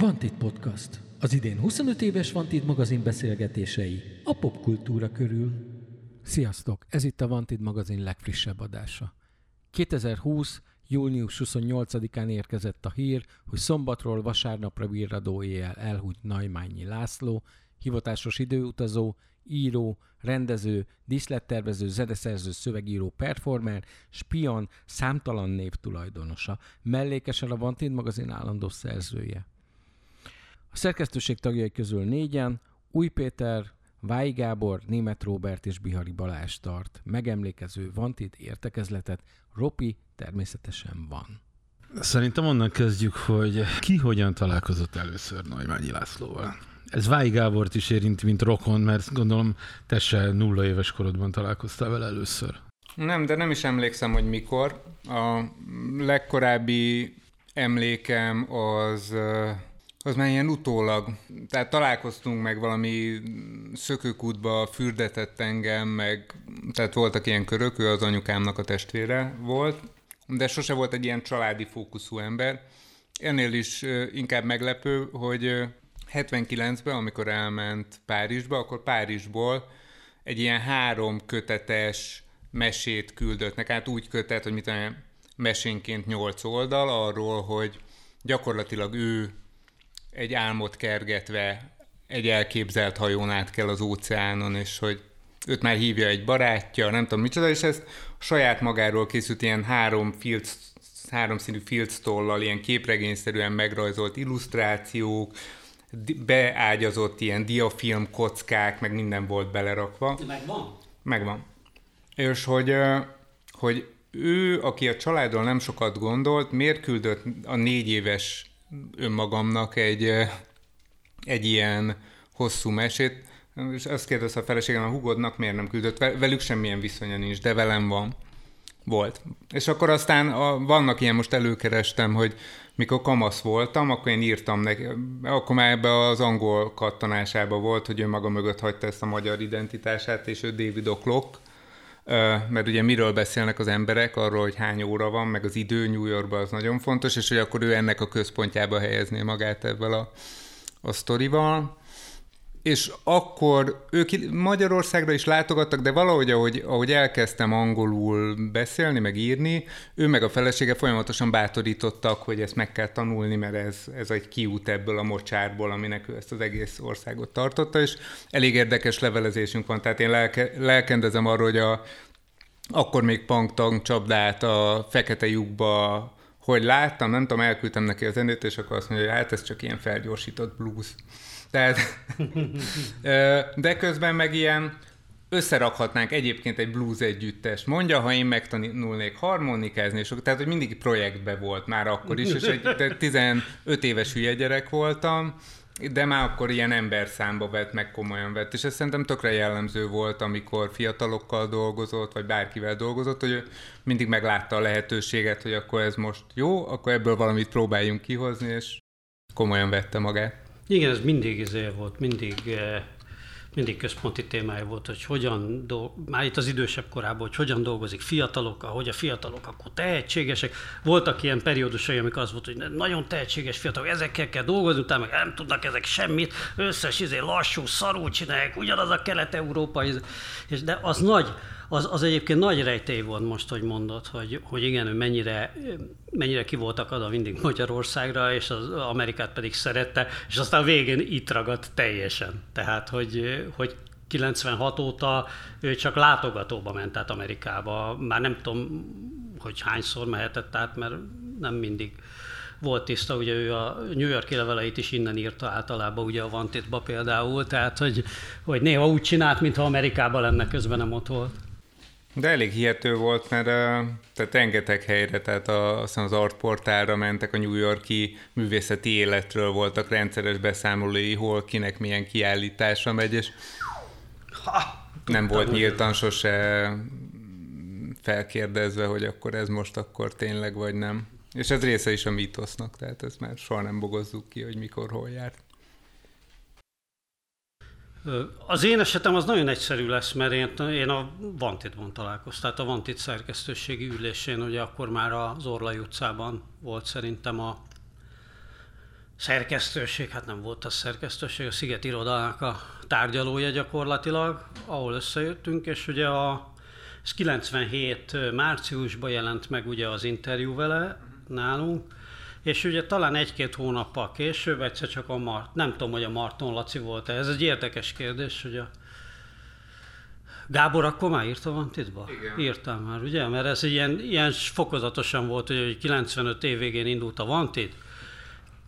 Vantit Podcast. Az idén 25 éves Vantit magazin beszélgetései a popkultúra körül. Sziasztok! Ez itt a Vantit magazin legfrissebb adása. 2020. június 28-án érkezett a hír, hogy szombatról vasárnapra virradó éjjel elhúgy Najmányi László, hivatásos időutazó, író, rendező, díszlettervező, zeneszerző, szövegíró, performer, spion, számtalan név tulajdonosa, mellékesen a Vantin magazin állandó szerzője. A szerkesztőség tagjai közül négyen Új Péter, Vái Gábor, Német Róbert és Bihari Balázs tart. Megemlékező Vantit értekezletet Ropi természetesen van. Szerintem onnan kezdjük, hogy ki hogyan találkozott először Nagymányi Lászlóval. Ez Vái Gábort is érinti, mint rokon, mert gondolom te se nulla éves korodban találkoztál vele először. Nem, de nem is emlékszem, hogy mikor. A legkorábbi emlékem az az már ilyen utólag. Tehát találkoztunk meg valami szökőkútba, fürdetett engem, meg tehát voltak ilyen körök, ő az anyukámnak a testvére volt, de sose volt egy ilyen családi fókuszú ember. Ennél is inkább meglepő, hogy 79-ben, amikor elment Párizsba, akkor Párizsból egy ilyen három kötetes mesét küldött nekem, hát úgy kötet, hogy mit mesénként nyolc oldal arról, hogy gyakorlatilag ő egy álmot kergetve egy elképzelt hajón át kell az óceánon, és hogy őt már hívja egy barátja, nem tudom micsoda, és ez saját magáról készült ilyen három field, háromszínű filctollal, ilyen képregényszerűen megrajzolt illusztrációk, beágyazott ilyen diafilm kockák, meg minden volt belerakva. Megvan? Megvan. És hogy, hogy ő, aki a családról nem sokat gondolt, miért küldött a négy éves önmagamnak egy, egy ilyen hosszú mesét, és azt kérdezte a feleségem, a hugodnak miért nem küldött, velük semmilyen viszonya nincs, de velem van. Volt. És akkor aztán a, vannak ilyen, most előkerestem, hogy mikor kamasz voltam, akkor én írtam neki, akkor már ebbe az angol kattanásába volt, hogy ő maga mögött hagyta ezt a magyar identitását, és ő David O'Clock, mert ugye miről beszélnek az emberek, arról, hogy hány óra van, meg az idő New Yorkban az nagyon fontos, és hogy akkor ő ennek a központjába helyezné magát ebben a, a sztorival és akkor ők Magyarországra is látogattak, de valahogy, ahogy, ahogy elkezdtem angolul beszélni, meg írni, ő meg a felesége folyamatosan bátorítottak, hogy ezt meg kell tanulni, mert ez, ez egy kiút ebből a mocsárból, aminek ő ezt az egész országot tartotta, és elég érdekes levelezésünk van, tehát én lelke, lelkendezem arról, hogy a, akkor még pangtang csapdát a fekete lyukba hogy láttam, nem tudom, elküldtem neki az zenét, és akkor azt mondja, hogy hát ez csak ilyen felgyorsított blues. Tehát, de közben meg ilyen összerakhatnánk egyébként egy blues együttes. Mondja, ha én megtanulnék harmonikázni, és tehát, hogy mindig projektbe volt már akkor is, és egy 15 éves hülye gyerek voltam, de már akkor ilyen ember számba vett, meg komolyan vett, és ez szerintem tökre jellemző volt, amikor fiatalokkal dolgozott, vagy bárkivel dolgozott, hogy mindig meglátta a lehetőséget, hogy akkor ez most jó, akkor ebből valamit próbáljunk kihozni, és komolyan vette magát. Igen, ez mindig izé volt, mindig, eh, mindig központi témája volt, hogy hogyan, dolg, már itt az idősebb korában, hogy hogyan dolgozik fiatalokkal, hogy a fiatalok akkor tehetségesek. Voltak ilyen periódusai, amikor az volt, hogy nagyon tehetséges fiatalok, ezekkel kell dolgozni, utána meg nem tudnak ezek semmit, összes izé lassú, szarú csinálják, ugyanaz a kelet-európai, és de az nagy, az, az egyébként nagy rejtély volt most, hogy mondod, hogy, hogy igen, ő mennyire, mennyire ki voltak adva mindig Magyarországra, és az Amerikát pedig szerette, és aztán végén itt ragadt teljesen. Tehát, hogy, hogy 96 óta ő csak látogatóba ment át Amerikába. Már nem tudom, hogy hányszor mehetett át, mert nem mindig volt tiszta, ugye ő a New York leveleit is innen írta általában, ugye a Vantitba például, tehát hogy, hogy néha úgy csinált, mintha Amerikában lenne, közben nem ott volt. De elég hihető volt, mert tehát rengeteg helyre, tehát a, aztán az artportálra mentek, a New Yorki művészeti életről voltak rendszeres beszámolói, hol kinek milyen kiállításra megy, és ha, nem volt nyíltan sose felkérdezve, hogy akkor ez most akkor tényleg vagy nem. És ez része is a mítosznak, tehát ezt már soha nem bogozzuk ki, hogy mikor, hol járt. Az én esetem az nagyon egyszerű lesz, mert én, én a Vantitban találkoztam, tehát a Vantit szerkesztőségi ülésén, ugye akkor már az Orlai utcában volt szerintem a szerkesztőség, hát nem volt az szerkesztőség, a Sziget Irodának a tárgyalója gyakorlatilag, ahol összejöttünk, és ugye a, ez 97 márciusban jelent meg ugye az interjú vele nálunk, és ugye talán egy-két hónappal később egyszer csak a Mart, nem tudom, hogy a Marton Laci volt -e. Ez egy érdekes kérdés, hogy a Gábor akkor már írta van titba? Igen. Írtam már, ugye? Mert ez ilyen, ilyen fokozatosan volt, hogy 95 év végén indult a Vantit,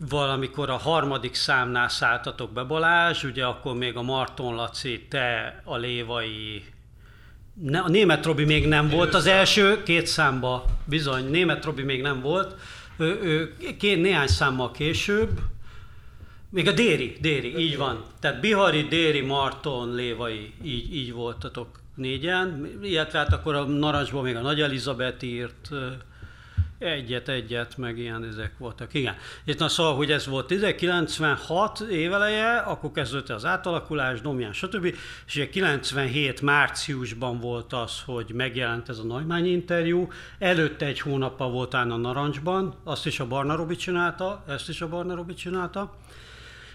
valamikor a harmadik számnál szálltatok be Balázs, ugye akkor még a Marton Laci, te, a Lévai, ne, a német Robi még nem volt az első két számba, bizony, német Robi még nem volt, két, néhány számmal később, még a Déri, Déri, így van. Tehát Bihari, Déri, Marton, Lévai, így, így voltatok négyen, illetve hát akkor a Narancsból még a Nagy Elizabeth írt, egyet, egyet, meg ilyen ezek voltak. Igen. És na szóval, hogy ez volt 1996 éveleje, akkor kezdődött az átalakulás, Domján, stb. És ugye 97 márciusban volt az, hogy megjelent ez a Neumann interjú. Előtte egy hónappal volt a Narancsban, azt is a Barna Robi csinálta, ezt is a Barna Robi csinálta.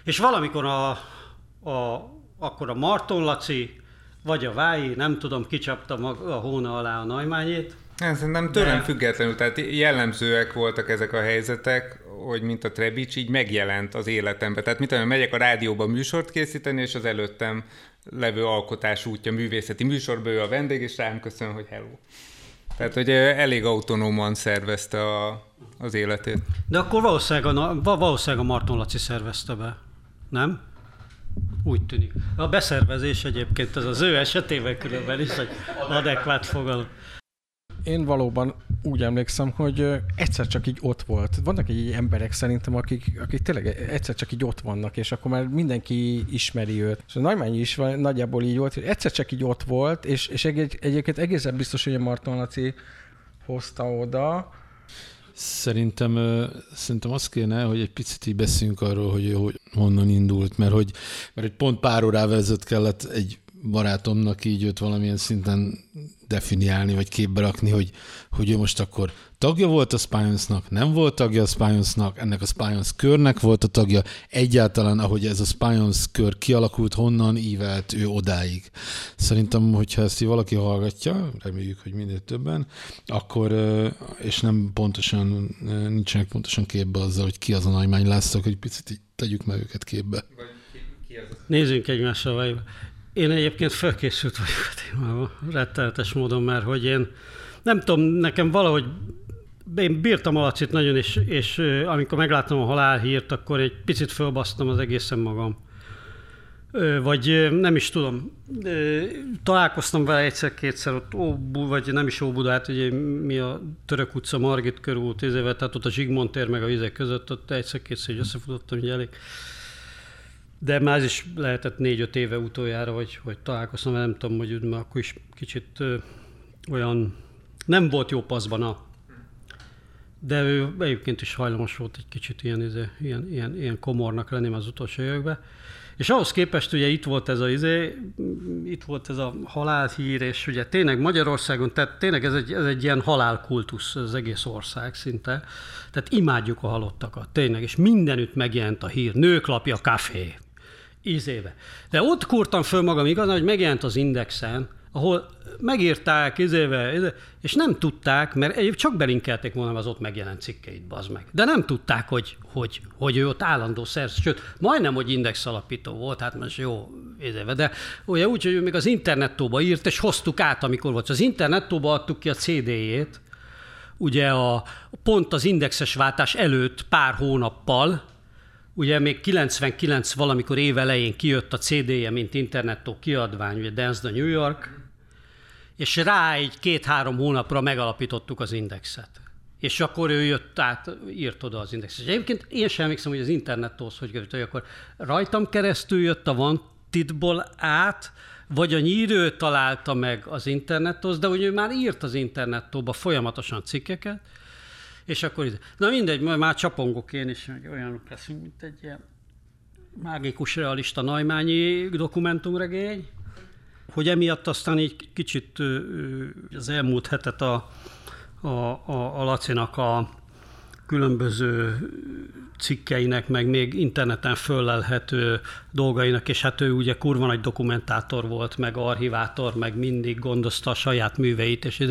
És valamikor a, a, akkor a Marton Laci, vagy a Vái, nem tudom, kicsapta a hóna alá a Naimányét, szerintem tőlem De... függetlenül, tehát jellemzőek voltak ezek a helyzetek, hogy mint a Trebics így megjelent az életembe. Tehát mit tudom, megyek a rádióba műsort készíteni, és az előttem levő alkotás útja, művészeti műsorban ő a vendég, és rám köszön, hogy hello. Tehát, hogy elég autonóman szervezte a, az életét. De akkor valószínűleg a, valószínűleg a Marton Laci szervezte be, nem? Úgy tűnik. A beszervezés egyébként az az ő esetében különben is egy adekvát fogalom én valóban úgy emlékszem, hogy egyszer csak így ott volt. Vannak egy emberek szerintem, akik, akik tényleg egyszer csak így ott vannak, és akkor már mindenki ismeri őt. És a Nagymányi is nagyjából így volt, hogy egyszer csak így ott volt, és, és egy, egyébként egészen biztos, hogy a Marton Laci hozta oda. Szerintem, szerintem az kéne, hogy egy picit így beszéljünk arról, hogy, hogy honnan indult, mert hogy, mert hogy pont pár órával ezelőtt kellett egy barátomnak így őt valamilyen szinten definiálni, vagy képbe rakni, hogy, hogy ő most akkor tagja volt a Spionsnak, nem volt tagja a Spionsnak, ennek a Spions körnek volt a tagja, egyáltalán ahogy ez a Spions kör kialakult, honnan ívelt ő odáig. Szerintem, hogyha ezt így valaki hallgatja, reméljük, hogy minél többen, akkor, és nem pontosan, nincsenek pontosan képbe azzal, hogy ki az a Nagymány László, hogy picit így tegyük meg őket képbe. Nézzünk egymással, vagy én egyébként felkészült vagyok a témában, rettenetes módon, mert hogy én nem tudom, nekem valahogy én bírtam a Lacit nagyon, és, és amikor megláttam a halálhírt, akkor egy picit fölbasztam az egészen magam. Vagy nem is tudom, találkoztam vele egyszer-kétszer ott Óbú, vagy nem is Óbudát, ugye mi a Török utca, Margit körül, tíz éve, tehát ott a Zsigmond tér meg a vizek között, ott egyszer-kétszer összefutottam, hogy elég de már is lehetett négy-öt éve utoljára, hogy, hogy találkoztam, nem tudom, hogy már akkor is kicsit ö, olyan nem volt jó paszban a de ő egyébként is hajlamos volt egy kicsit ilyen, izé, ilyen, ilyen, ilyen komornak lenni az utolsó években. És ahhoz képest ugye itt volt ez a izé, itt volt ez a halálhír, és ugye tényleg Magyarországon, tehát tényleg ez egy, ez egy ilyen halálkultusz az egész ország szinte. Tehát imádjuk a halottakat, tényleg, és mindenütt megjelent a hír. Nőklapja, kafé, ízébe. De ott kurtam föl magam igazán, hogy megjelent az Indexen, ahol megírták izéve, és nem tudták, mert egyéb csak belinkelték volna az ott megjelent cikkeit, bazd meg. De nem tudták, hogy, hogy, hogy ő ott állandó szerz, sőt, majdnem, hogy index alapító volt, hát most jó, izéve, de ugye úgy, hogy ő még az internettóba írt, és hoztuk át, amikor volt. Az internettóba adtuk ki a CD-jét, ugye a, pont az indexes váltás előtt pár hónappal, Ugye még 99 valamikor év elején kijött a CD-je, mint internettó kiadvány, ugye Dance the New York, és rá egy két-három hónapra megalapítottuk az indexet. És akkor ő jött át, írt oda az indexet. És egyébként én sem emlékszem, hogy az internettóhoz hogy került, hogy akkor rajtam keresztül jött a Vantitból át, vagy a nyírő találta meg az internettóhoz, de hogy ő már írt az internettóba folyamatosan cikkeket, és akkor, na mindegy, már csapongok én is, hogy olyanok leszünk, mint egy ilyen mágikus realista najmányi dokumentumregény, hogy emiatt aztán így kicsit az elmúlt hetet a, a, a, a Lacinak a különböző cikkeinek, meg még interneten föllelhető dolgainak, és hát ő ugye kurva nagy dokumentátor volt, meg archivátor, meg mindig gondozta a saját műveit, és,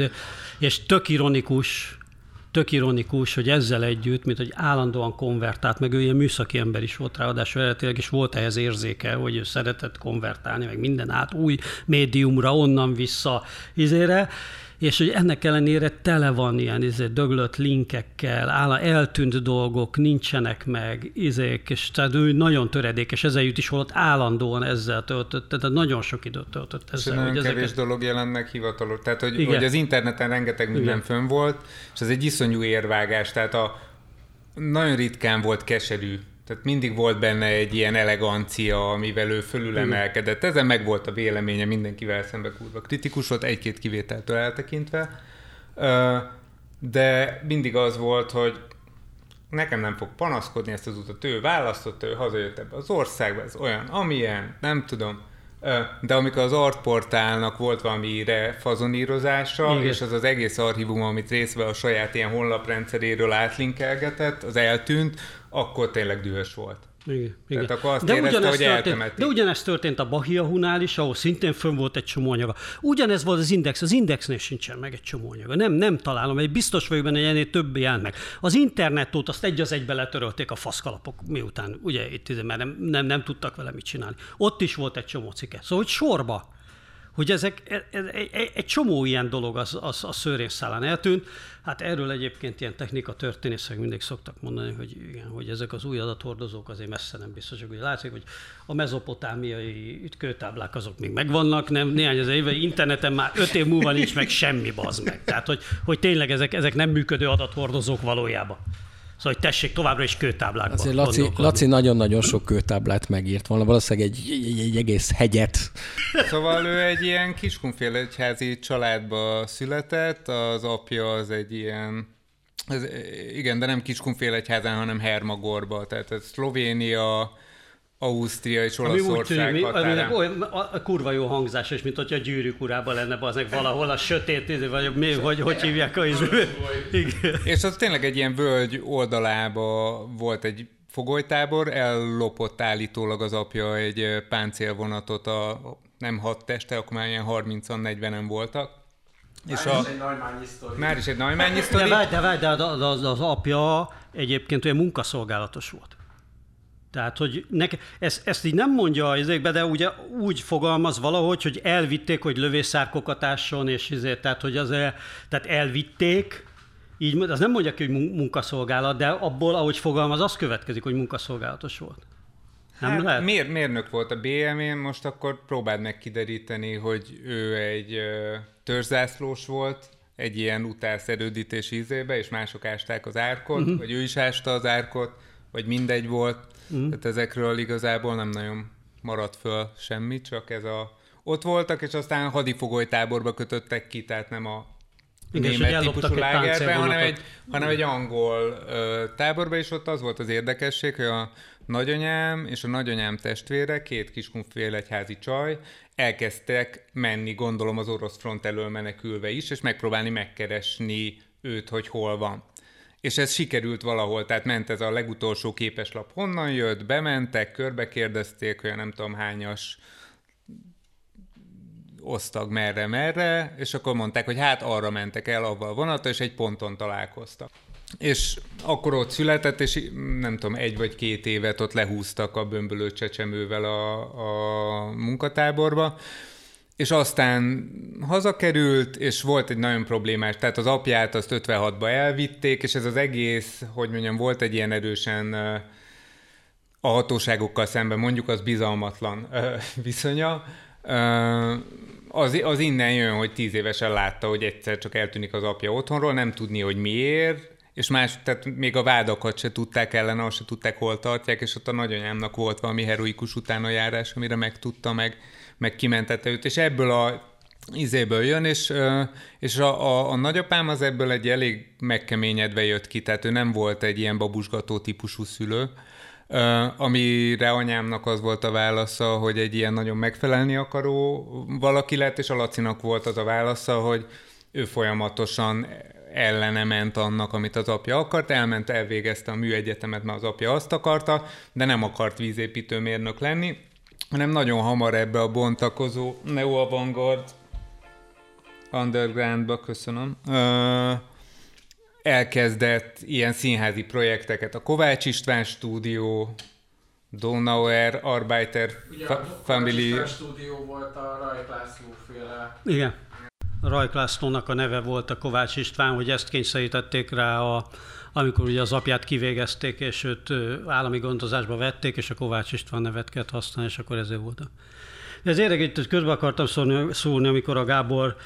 és tök ironikus, tök ironikus, hogy ezzel együtt, mint hogy állandóan konvertált, meg ő ilyen műszaki ember is volt ráadásul eredetileg, és volt ehhez érzéke, hogy ő szeretett konvertálni, meg minden át új médiumra, onnan vissza izére, és hogy ennek ellenére tele van ilyen izé, döglött linkekkel, áll, eltűnt dolgok, nincsenek meg, izék, és tehát ő nagyon töredékes, ezzel jut is volt állandóan ezzel töltött, tehát nagyon sok időt töltött ezzel. És nagyon kevés ezeket... dolog jelent meg hivatalos, tehát hogy, hogy az interneten rengeteg minden Igen. fönn volt, és ez egy iszonyú érvágás, tehát a nagyon ritkán volt keserű tehát mindig volt benne egy ilyen elegancia, amivel ő fölülemelkedett. Ezen meg volt a véleménye mindenkivel szembe kurva kritikus volt, egy-két kivételtől eltekintve. De mindig az volt, hogy nekem nem fog panaszkodni ezt az utat. Ő választotta, ő hazajött ebbe az országba, ez olyan, amilyen, nem tudom. De amikor az artportálnak volt valami fazonírozása, Igen. és az az egész archívum, amit részben a saját ilyen honlaprendszeréről átlinkelgetett, az eltűnt, akkor tényleg dühös volt. Igen, igen. Tehát akkor azt de, érezte, ugyanezt hogy történt, de ugyanezt történt a Bahiahunál is, ahol szintén fönn volt egy csomó anyaga. Ugyanez volt az Index, az Indexnél sincsen meg egy csomó anyaga. Nem, nem találom, egy biztos vagyok benne, hogy ennél több jelent meg. Az internetot azt egy az egybe letörölték a faszkalapok, miután, ugye itt, mert nem, nem, nem tudtak vele mit csinálni. Ott is volt egy csomó cikke. Szóval, hogy sorba hogy ezek, egy, e, e, egy csomó ilyen dolog az, az a szőrészszálán eltűnt. Hát erről egyébként ilyen technika történészek mindig szoktak mondani, hogy igen, hogy ezek az új adathordozók azért messze nem biztosak. Ugye látszik, hogy a mezopotámiai kőtáblák azok még megvannak, nem néhány az éve, interneten már öt év múlva nincs meg semmi, bazd meg. Tehát, hogy, hogy tényleg ezek, ezek nem működő adathordozók valójában. Szóval, hogy tessék továbbra is kőtáblákban Azért Laci, Laci nagyon-nagyon sok kőtáblát megírt volna, valószínűleg egy, egy, egy egész hegyet. Szóval ő egy ilyen kiskunféle egyházi családba született, az apja az egy ilyen ez, igen, de nem Kiskunfélegyházán, hanem Hermagorba, tehát ez Szlovénia, Ausztria és Olaszország Ami úgy tűnik, olyan, a kurva jó hangzás, és mint hogyha a gyűrűk urában lenne aznek valahol a sötét, vagy mi, hogy, hogy hívják a izé. És az tényleg egy ilyen völgy oldalába volt egy fogolytábor, ellopott állítólag az apja egy páncélvonatot, a, nem hat teste, akkor már ilyen 30-an, 40-en voltak. És már a, is egy nagymányi sztori. Már is egy nagymányi sztori. De várj, de várj, de az, az, az apja egyébként olyan munkaszolgálatos volt. Tehát, hogy neke, ezt, ezt így nem mondja az izékbe, de ugye úgy fogalmaz valahogy, hogy elvitték, hogy lövészárkokat ásson, és ezért, tehát, hogy az tehát elvitték, így, az nem mondja ki, hogy munkaszolgálat, de abból, ahogy fogalmaz, az következik, hogy munkaszolgálatos volt. Nem hát, lehet? Mér, mérnök volt a BM-én, most akkor próbáld meg kideríteni, hogy ő egy törzsászlós volt, egy ilyen utálszerődítés ízébe, és mások ásták az árkot, uh-huh. vagy ő is ásta az árkot, vagy mindegy volt. Mm. Tehát ezekről igazából nem nagyon maradt föl semmi, csak ez a... Ott voltak, és aztán hadifogolytáborba kötöttek ki, tehát nem a igen, német típusú lágerbe, hanem egy, hanem egy angol ö, táborba, és ott az volt az érdekesség, hogy a nagyanyám és a nagyanyám testvére, két kiskunfél egyházi csaj, elkezdtek menni, gondolom az orosz front elől menekülve is, és megpróbálni megkeresni őt, hogy hol van és ez sikerült valahol, tehát ment ez a legutolsó képeslap, honnan jött, bementek, körbe kérdezték, hogy nem tudom hányas osztag merre-merre, és akkor mondták, hogy hát arra mentek el avval vonata, és egy ponton találkoztak. És akkor ott született, és nem tudom, egy vagy két évet ott lehúztak a bömbölő csecsemővel a, a munkatáborba, és aztán hazakerült, és volt egy nagyon problémás, tehát az apját azt 56-ba elvitték, és ez az egész, hogy mondjam, volt egy ilyen erősen a hatóságokkal szemben, mondjuk az bizalmatlan viszonya. Az, az innen jön, hogy tíz évesen látta, hogy egyszer csak eltűnik az apja otthonról, nem tudni, hogy miért, és más, tehát még a vádakat se tudták ellene, azt se tudták, hol tartják, és ott a nagyanyámnak volt valami heroikus utánajárás, amire megtudta meg meg kimentette őt, és ebből a izéből jön, és, és a, a, a nagyapám az ebből egy elég megkeményedve jött ki, tehát ő nem volt egy ilyen babusgató típusú szülő, amire anyámnak az volt a válasza, hogy egy ilyen nagyon megfelelni akaró valaki lett, és a Lacinak volt az a válasza, hogy ő folyamatosan ellene ment annak, amit az apja akart, elment, elvégezte a műegyetemet, mert az apja azt akarta, de nem akart vízépítőmérnök lenni, hanem nagyon hamar ebbe a bontakozó neo-avantgard undergroundba, köszönöm, ö, elkezdett ilyen színházi projekteket. A Kovács István stúdió, Donauer, Arbeiter Ugye fa- Family... A stúdió volt a Rajk László féle. Igen. Rajk Lászlónak a neve volt a Kovács István, hogy ezt kényszerítették rá, a, amikor ugye az apját kivégezték, és őt állami gondozásba vették, és a Kovács István nevet kellett használni, és akkor ezért volt. De ez érdekes, hogy közben akartam szólni, szólni, amikor a Gábor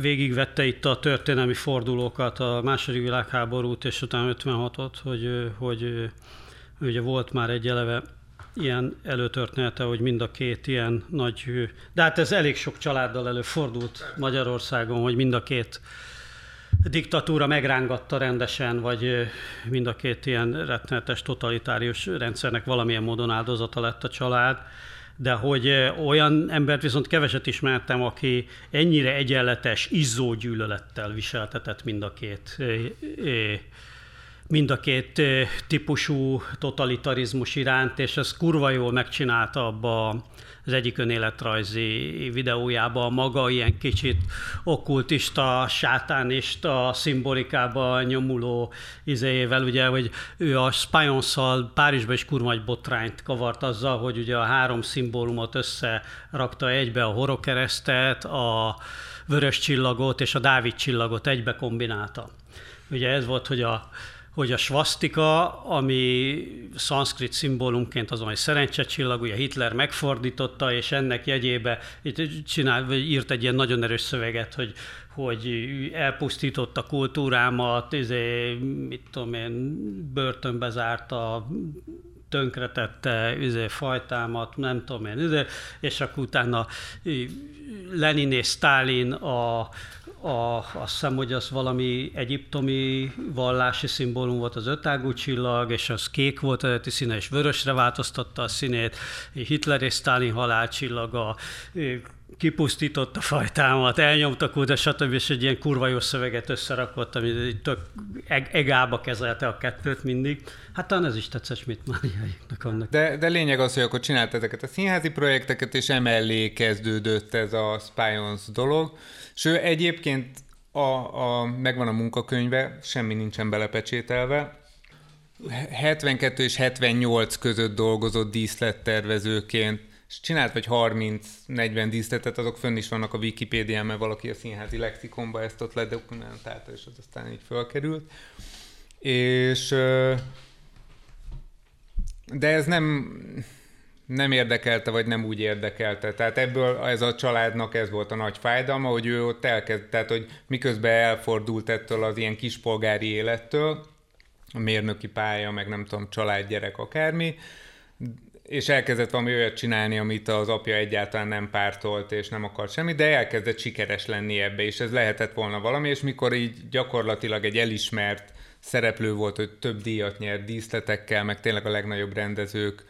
végigvette itt a történelmi fordulókat, a második világháborút, és utána 56-ot, hogy, hogy ugye volt már egy eleve ilyen előtörténete, hogy mind a két ilyen nagy, de hát ez elég sok családdal előfordult Magyarországon, hogy mind a két diktatúra megrángatta rendesen, vagy mind a két ilyen rettenetes totalitárius rendszernek valamilyen módon áldozata lett a család, de hogy olyan embert viszont keveset ismertem, aki ennyire egyenletes, izzó gyűlölettel viseltetett mind a két mind a két típusú totalitarizmus iránt, és ez kurva jól megcsinálta abba az egyik önéletrajzi videójába a maga ilyen kicsit okkultista, sátánista szimbolikába nyomuló izéjével, ugye, hogy ő a Spionszal Párizsba is kurva egy botrányt kavart azzal, hogy ugye a három szimbólumot összerakta egybe, a horokeresztet, a vörös csillagot és a Dávid csillagot egybe kombinálta. Ugye ez volt, hogy a hogy a svasztika, ami szanszkrit szimbólumként azon egy szerencsécsillag, ugye Hitler megfordította, és ennek jegyébe csinál, vagy írt egy ilyen nagyon erős szöveget, hogy, hogy elpusztított a kultúrámat, izé, mit tudom én, börtönbe zárta, tönkretette izé, fajtámat, nem tudom én, izé, és akkor utána Lenin és Stalin a, a, azt hiszem, hogy az valami egyiptomi vallási szimbólum volt az ötágú csillag, és az kék volt eredeti színe, és vörösre változtatta a színét, Hitler és Stalin halálcsillaga, kipusztított a fajtámat, elnyomtak oda, stb. és egy ilyen kurva jó szöveget összerakott, ami tök egába kezelte a kettőt mindig. Hát talán ez is tetszett Schmidt Máriáiknak annak. De, de lényeg az, hogy akkor csinált ezeket a színházi projekteket, és emellé kezdődött ez a Spions dolog. És ő egyébként a, a, megvan a munkakönyve, semmi nincsen belepecsételve, 72 és 78 között dolgozott díszlettervezőként, és csinált vagy 30-40 díszletet, azok fönn is vannak a Wikipédián, mert valaki a színházi lexikonba ezt ott ledokumentálta, és az aztán így fölkerült. És de ez nem, nem érdekelte, vagy nem úgy érdekelte. Tehát ebből ez a családnak ez volt a nagy fájdalma, hogy ő ott elkezd, tehát hogy miközben elfordult ettől az ilyen kispolgári élettől, a mérnöki pálya, meg nem tudom, család, gyerek, akármi, és elkezdett valami olyat csinálni, amit az apja egyáltalán nem pártolt, és nem akart semmit, de elkezdett sikeres lenni ebbe, és ez lehetett volna valami, és mikor így gyakorlatilag egy elismert szereplő volt, hogy több díjat nyert díszletekkel, meg tényleg a legnagyobb rendezők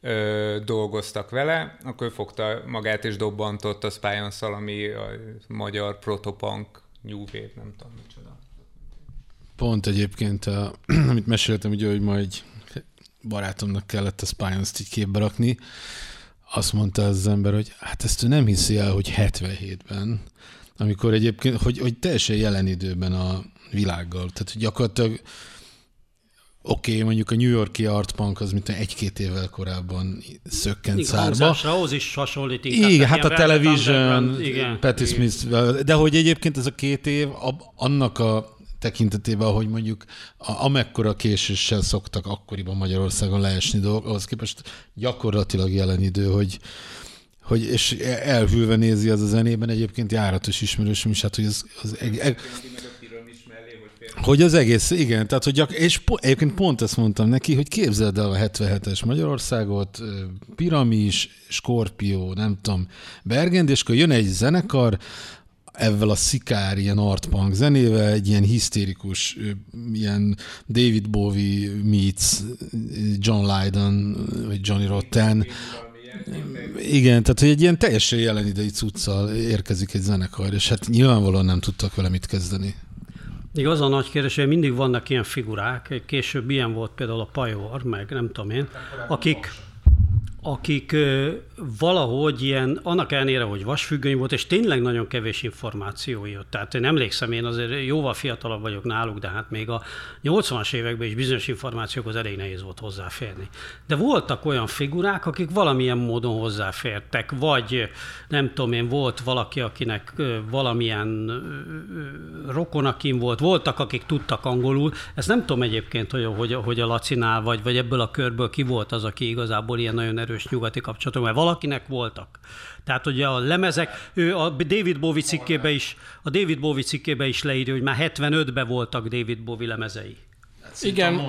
ö, dolgoztak vele, akkor fogta magát és dobbantott a spions ami a magyar protopunk, New Wave, nem tudom micsoda. Pont egyébként, a, amit meséltem, ugye, hogy majd barátomnak kellett a Spions-t így képbe rakni, azt mondta az ember, hogy hát ezt ő nem hiszi el, hogy 77-ben, amikor egyébként, hogy, hogy teljesen jelen időben a világgal, tehát hogy gyakorlatilag oké, okay, mondjuk a New Yorki Art Punk az mint egy-két évvel korábban szökkent igen, szárba. ahhoz is hasonlít. Igen, hát a Television, Patti Smith, de hogy egyébként ez a két év, annak a tekintetében, hogy mondjuk a, amekkora késéssel szoktak akkoriban Magyarországon leesni dolgok, ahhoz képest gyakorlatilag jelen idő, hogy, hogy és elhűlve nézi az a zenében egyébként járatos ismerősöm is, hát hogy az, az eg, eg, hogy az egész, igen, tehát hogy gyak, és po, egyébként pont ezt mondtam neki, hogy képzeld el a 77-es Magyarországot, Piramis, Skorpió, nem tudom, Bergend, és akkor jön egy zenekar, ezzel a szikár, ilyen art punk zenével, egy ilyen hisztérikus, ilyen David Bowie meets John Lydon, vagy Johnny Rotten. Igen, tehát hogy egy ilyen teljesen jelen idei cuccal érkezik egy zenekar, és hát nyilvánvalóan nem tudtak vele mit kezdeni. Igaz, a nagy kérdés, hogy mindig vannak ilyen figurák, később ilyen volt például a Pajor, meg nem tudom én, akik, akik valahogy ilyen, annak ellenére, hogy vasfüggöny volt, és tényleg nagyon kevés információ jött. Tehát én emlékszem, én azért jóval fiatalabb vagyok náluk, de hát még a 80-as években is bizonyos információkhoz elég nehéz volt hozzáférni. De voltak olyan figurák, akik valamilyen módon hozzáfértek, vagy nem tudom én, volt valaki, akinek valamilyen rokonakin volt, voltak, akik tudtak angolul. Ezt nem tudom egyébként, hogy, hogy, hogy a Lacinál, vagy, vagy ebből a körből ki volt az, aki igazából ilyen nagyon erős nyugati kapcsolatok, mert valakinek voltak. Tehát ugye a lemezek, ő a David Bowie cikkébe is, a David Bowie cikkébe is leírja, hogy már 75-ben voltak David Bowie lemezei. Igen,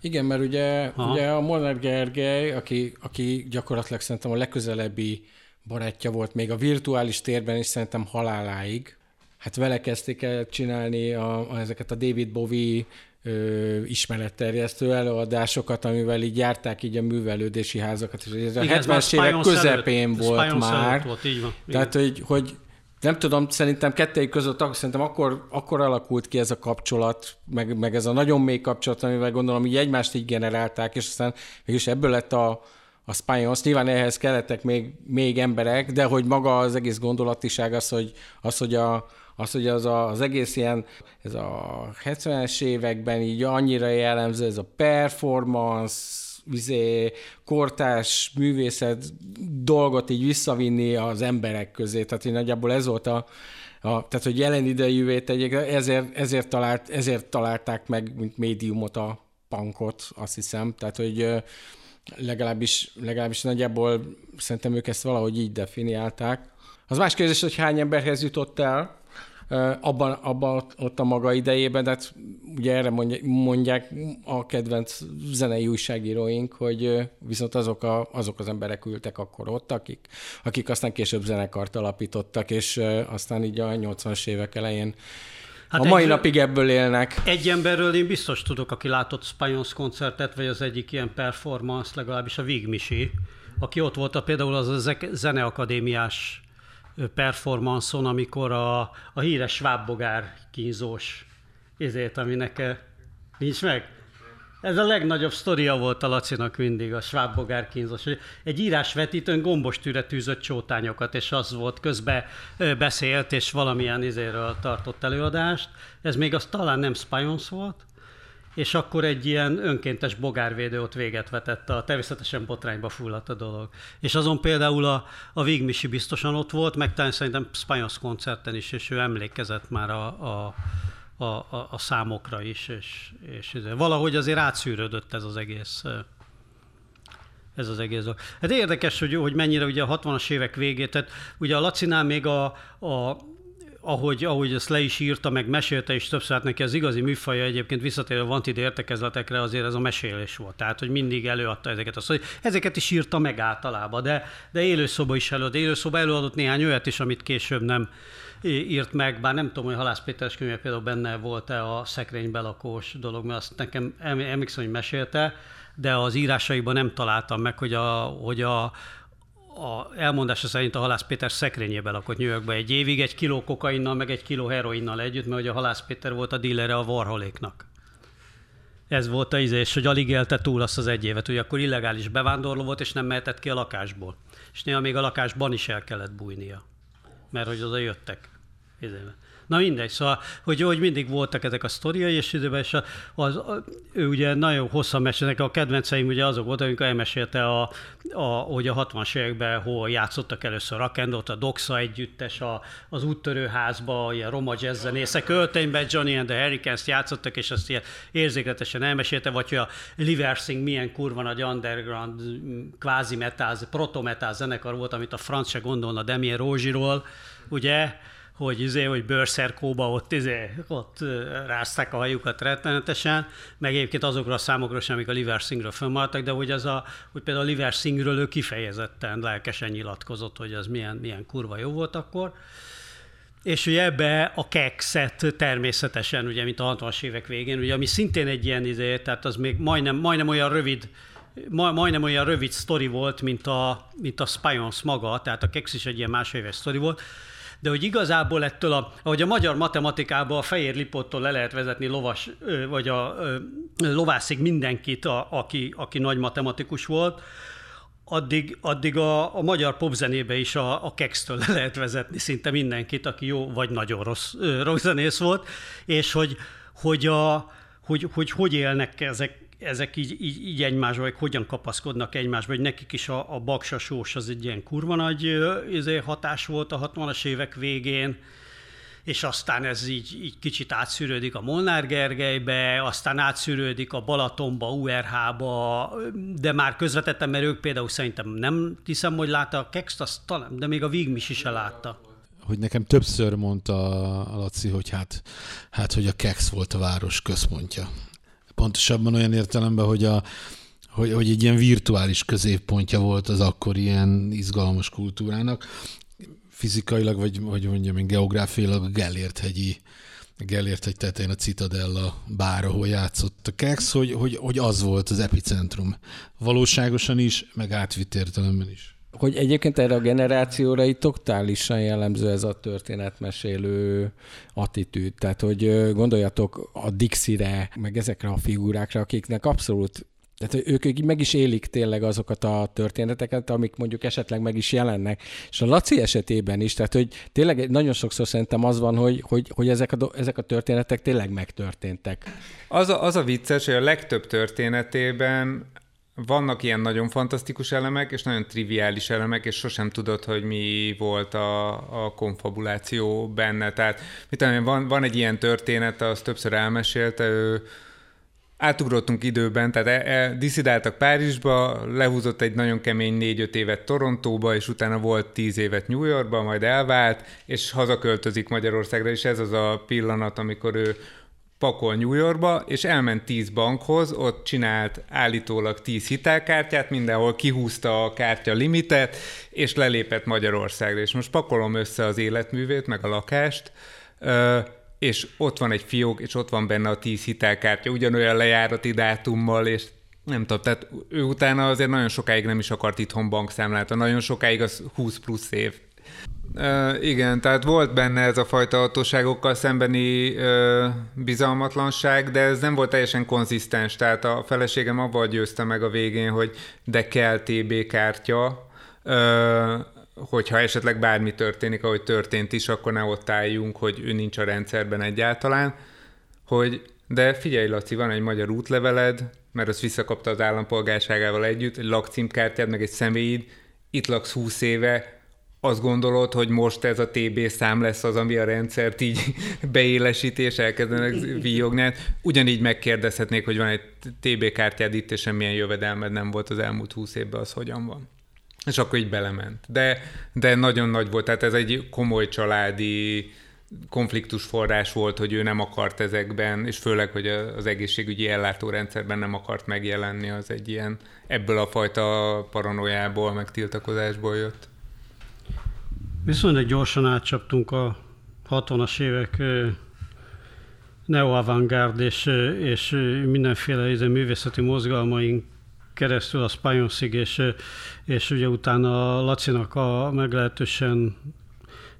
igen, mert ugye, ugye a Molnár Gergely, aki, aki gyakorlatilag szerintem a legközelebbi barátja volt még a virtuális térben is szerintem haláláig. Hát vele kezdték el csinálni a, a, ezeket a David Bowie ö, ismeretterjesztő előadásokat, amivel így járták így a művelődési házakat, és ez a Igen, 70-es évek közepén előtt, volt már. Volt, így van. Tehát, hogy, hogy nem tudom, szerintem kettőjük között szerintem akkor, akkor alakult ki ez a kapcsolat, meg, meg ez a nagyon mély kapcsolat, amivel gondolom így egymást így generálták, és aztán mégis ebből lett a, a Spanions. Nyilván ehhez kellettek még, még emberek, de hogy maga az egész gondolatiság az, hogy, az, hogy a, az, hogy az, a, az egész ilyen, ez a 70-es években így annyira jellemző, ez a performance, vizé, kortás művészet dolgot így visszavinni az emberek közé. Tehát hogy nagyjából ez volt a, a tehát hogy jelen idejűvé tegyék, ezért, ezért, talált, ezért találták meg, mint médiumot a punkot, azt hiszem. Tehát, hogy legalábbis, legalábbis nagyjából szerintem ők ezt valahogy így definiálták. Az más kérdés, hogy hány emberhez jutott el, abban, abban ott a maga idejében, de hát ugye erre mondják a kedvenc zenei újságíróink, hogy viszont azok, a, azok az emberek ültek akkor ott, akik, akik aztán később zenekart alapítottak, és aztán így a 80-as évek elején Hát a mai egy, napig ebből élnek. Egy emberről én biztos tudok, aki látott Spajons koncertet, vagy az egyik ilyen performance, legalábbis a Vigmisi, aki ott volt a, például az a zeneakadémiás performanszon, amikor a, a híres svábbogár kínzós ezért, aminek nincs meg. Ez a legnagyobb sztoria volt a Lacinak mindig, a svábbogár kínzós. Egy írásvetítőn gombos tűre tűzött csótányokat, és az volt, közben beszélt, és valamilyen izéről tartott előadást. Ez még az talán nem Spyons volt, és akkor egy ilyen önkéntes bogárvédő ott véget vetett, a természetesen botrányba fulladt a dolog. És azon például a, a Vigmisi biztosan ott volt, meg talán szerintem Spanyos koncerten is, és ő emlékezett már a, a, a, a, a számokra is, és, és valahogy azért átszűrődött ez az egész ez az egész dolog. Hát érdekes, hogy, hogy mennyire ugye a 60-as évek végét, tehát ugye a Lacinál még a, a ahogy, ahogy ezt le is írta, meg mesélte is többször, hát neki az igazi műfaja egyébként visszatérő a Vantid értekezletekre azért ez a mesélés volt. Tehát, hogy mindig előadta ezeket a szóval, Ezeket is írta meg általában, de, de élőszoba is előadott. Élőszoba előadott néhány olyat is, amit később nem írt meg, bár nem tudom, hogy Halász Péteres könyve például benne volt-e a szekrénybelakós dolog, mert azt nekem emlékszem, hogy mesélte, de az írásaiban nem találtam meg, hogy a, hogy a, a elmondása szerint a Halász Péter szekrényébe lakott New Yorkba egy évig, egy kiló kokainnal, meg egy kiló heroinnal együtt, mert ugye a Halász Péter volt a dílere a Warholéknak. Ez volt a íze, és hogy alig élte túl azt az egy évet, hogy akkor illegális bevándorló volt, és nem mehetett ki a lakásból. És néha még a lakásban is el kellett bújnia, mert hogy oda jöttek. Izébe. Na mindegy, szóval, hogy, hogy mindig voltak ezek a sztoriai, és időben, és az, ő ugye nagyon hosszan mesélnek, a kedvenceim ugye azok voltak, amikor elmesélte, a, a, hogy a 60-as években hol játszottak először Rakendot, a Doxa együttes, a, az úttörőházba, ilyen roma jazz zenészek, költényben Johnny and the Hurricanes játszottak, és azt ilyen érzékletesen elmesélte, vagy hogy a Liversing milyen kurva nagy underground, kvázi metal, proto metal zenekar volt, amit a franc se gondolna Demien Rózsiról, ugye, hogy, izé, hogy bőrszerkóba ott, izé, ott rázták a hajukat rettenetesen, meg egyébként azokra a számokra sem, amik a Liver Singről fönnmaradtak, de hogy, az a, hogy például a Liver Singről ő kifejezetten lelkesen nyilatkozott, hogy az milyen, milyen kurva jó volt akkor. És ugye ebbe a kekszet természetesen, ugye, mint a 60-as évek végén, ugye, ami szintén egy ilyen izé, tehát az még majdnem, majdnem olyan rövid, majdnem olyan rövid sztori volt, mint a, mint a Spions maga, tehát a Kex is egy ilyen másfél éves sztori volt, de hogy igazából ettől, a, ahogy a magyar matematikában a fehér lipottól le lehet vezetni lovas, vagy a lovászig mindenkit, a, aki, aki nagy matematikus volt, addig, addig a, a magyar popzenébe is a, a kextől le lehet vezetni szinte mindenkit, aki jó vagy nagyon rossz rossz zenész volt, és hogy, hogy, a, hogy, hogy, hogy élnek ezek, ezek így, így, így egymásba, vagy hogyan kapaszkodnak egymásba, hogy nekik is a, a baksasós az egy ilyen kurva nagy izé, hatás volt a 60-as évek végén, és aztán ez így, így kicsit átszűrődik a Molnár Gergelybe, aztán átszűrődik a Balatonba, URH-ba, de már közvetettem, mert ők például szerintem nem hiszem, hogy látta a Kext, azt talán, de még a Vigmis is látta hogy nekem többször mondta a Laci, hogy hát, hát hogy a Kex volt a város központja. Pontosabban olyan értelemben, hogy a, hogy, hogy egy ilyen virtuális középpontja volt az akkor ilyen izgalmas kultúrának fizikailag, vagy, vagy mondjam én geográfiailag a Gellért hegyi Gellért hegy tetején a Citadella bár, ahol játszott a Kex, hogy, hogy, hogy az volt az epicentrum. Valóságosan is, meg átvitt értelemben is. Hogy egyébként erre a generációra itt totálisan jellemző ez a történetmesélő attitűd. Tehát, hogy gondoljatok a Dixire, meg ezekre a figurákra, akiknek abszolút tehát ők, ők meg is élik tényleg azokat a történeteket, amik mondjuk esetleg meg is jelennek. És a Laci esetében is, tehát hogy tényleg nagyon sokszor szerintem az van, hogy, hogy, hogy ezek, a, ezek a történetek tényleg megtörténtek. Az a, az a vicces, hogy a legtöbb történetében vannak ilyen nagyon fantasztikus elemek, és nagyon triviális elemek, és sosem tudod, hogy mi volt a, a konfabuláció benne. Tehát, mit tudom, van, van egy ilyen történet, azt többször elmesélte, ő átugrottunk időben, tehát e, e, diszidáltak Párizsba, lehúzott egy nagyon kemény négy-öt évet Torontóba, és utána volt tíz évet New Yorkba, majd elvált, és hazaköltözik Magyarországra, és ez az a pillanat, amikor ő pakol New Yorkba, és elment tíz bankhoz, ott csinált állítólag tíz hitelkártyát, mindenhol kihúzta a kártya limitet, és lelépett Magyarországra. És most pakolom össze az életművét, meg a lakást, és ott van egy fiók, és ott van benne a tíz hitelkártya, ugyanolyan lejárati dátummal, és nem tudom, tehát ő utána azért nagyon sokáig nem is akart itthon bankszámlát, nagyon sokáig az 20 plusz év. Uh, igen, tehát volt benne ez a fajta hatóságokkal szembeni uh, bizalmatlanság, de ez nem volt teljesen konzisztens, tehát a feleségem abban győzte meg a végén, hogy de kell TB kártya, uh, hogyha esetleg bármi történik, ahogy történt is, akkor ne ott álljunk, hogy ő nincs a rendszerben egyáltalán, hogy de figyelj Laci, van egy magyar útleveled, mert azt visszakapta az állampolgárságával együtt, egy lakcímkártyád, meg egy személyid, itt laksz 20 éve, azt gondolod, hogy most ez a TB szám lesz az, ami a rendszert így beélesíti, és elkezdenek víjogni. Ugyanígy megkérdezhetnék, hogy van egy TB kártyád itt, és semmilyen jövedelmed nem volt az elmúlt 20 évben, az hogyan van. És akkor így belement. De, de nagyon nagy volt, tehát ez egy komoly családi konfliktus forrás volt, hogy ő nem akart ezekben, és főleg, hogy az egészségügyi ellátórendszerben nem akart megjelenni, az egy ilyen ebből a fajta paranoiából, meg tiltakozásból jött. Viszonylag gyorsan átcsaptunk a 60-as évek neo és, és mindenféle izé művészeti mozgalmaink keresztül a Spionszig, és, és ugye utána a Lacinak a meglehetősen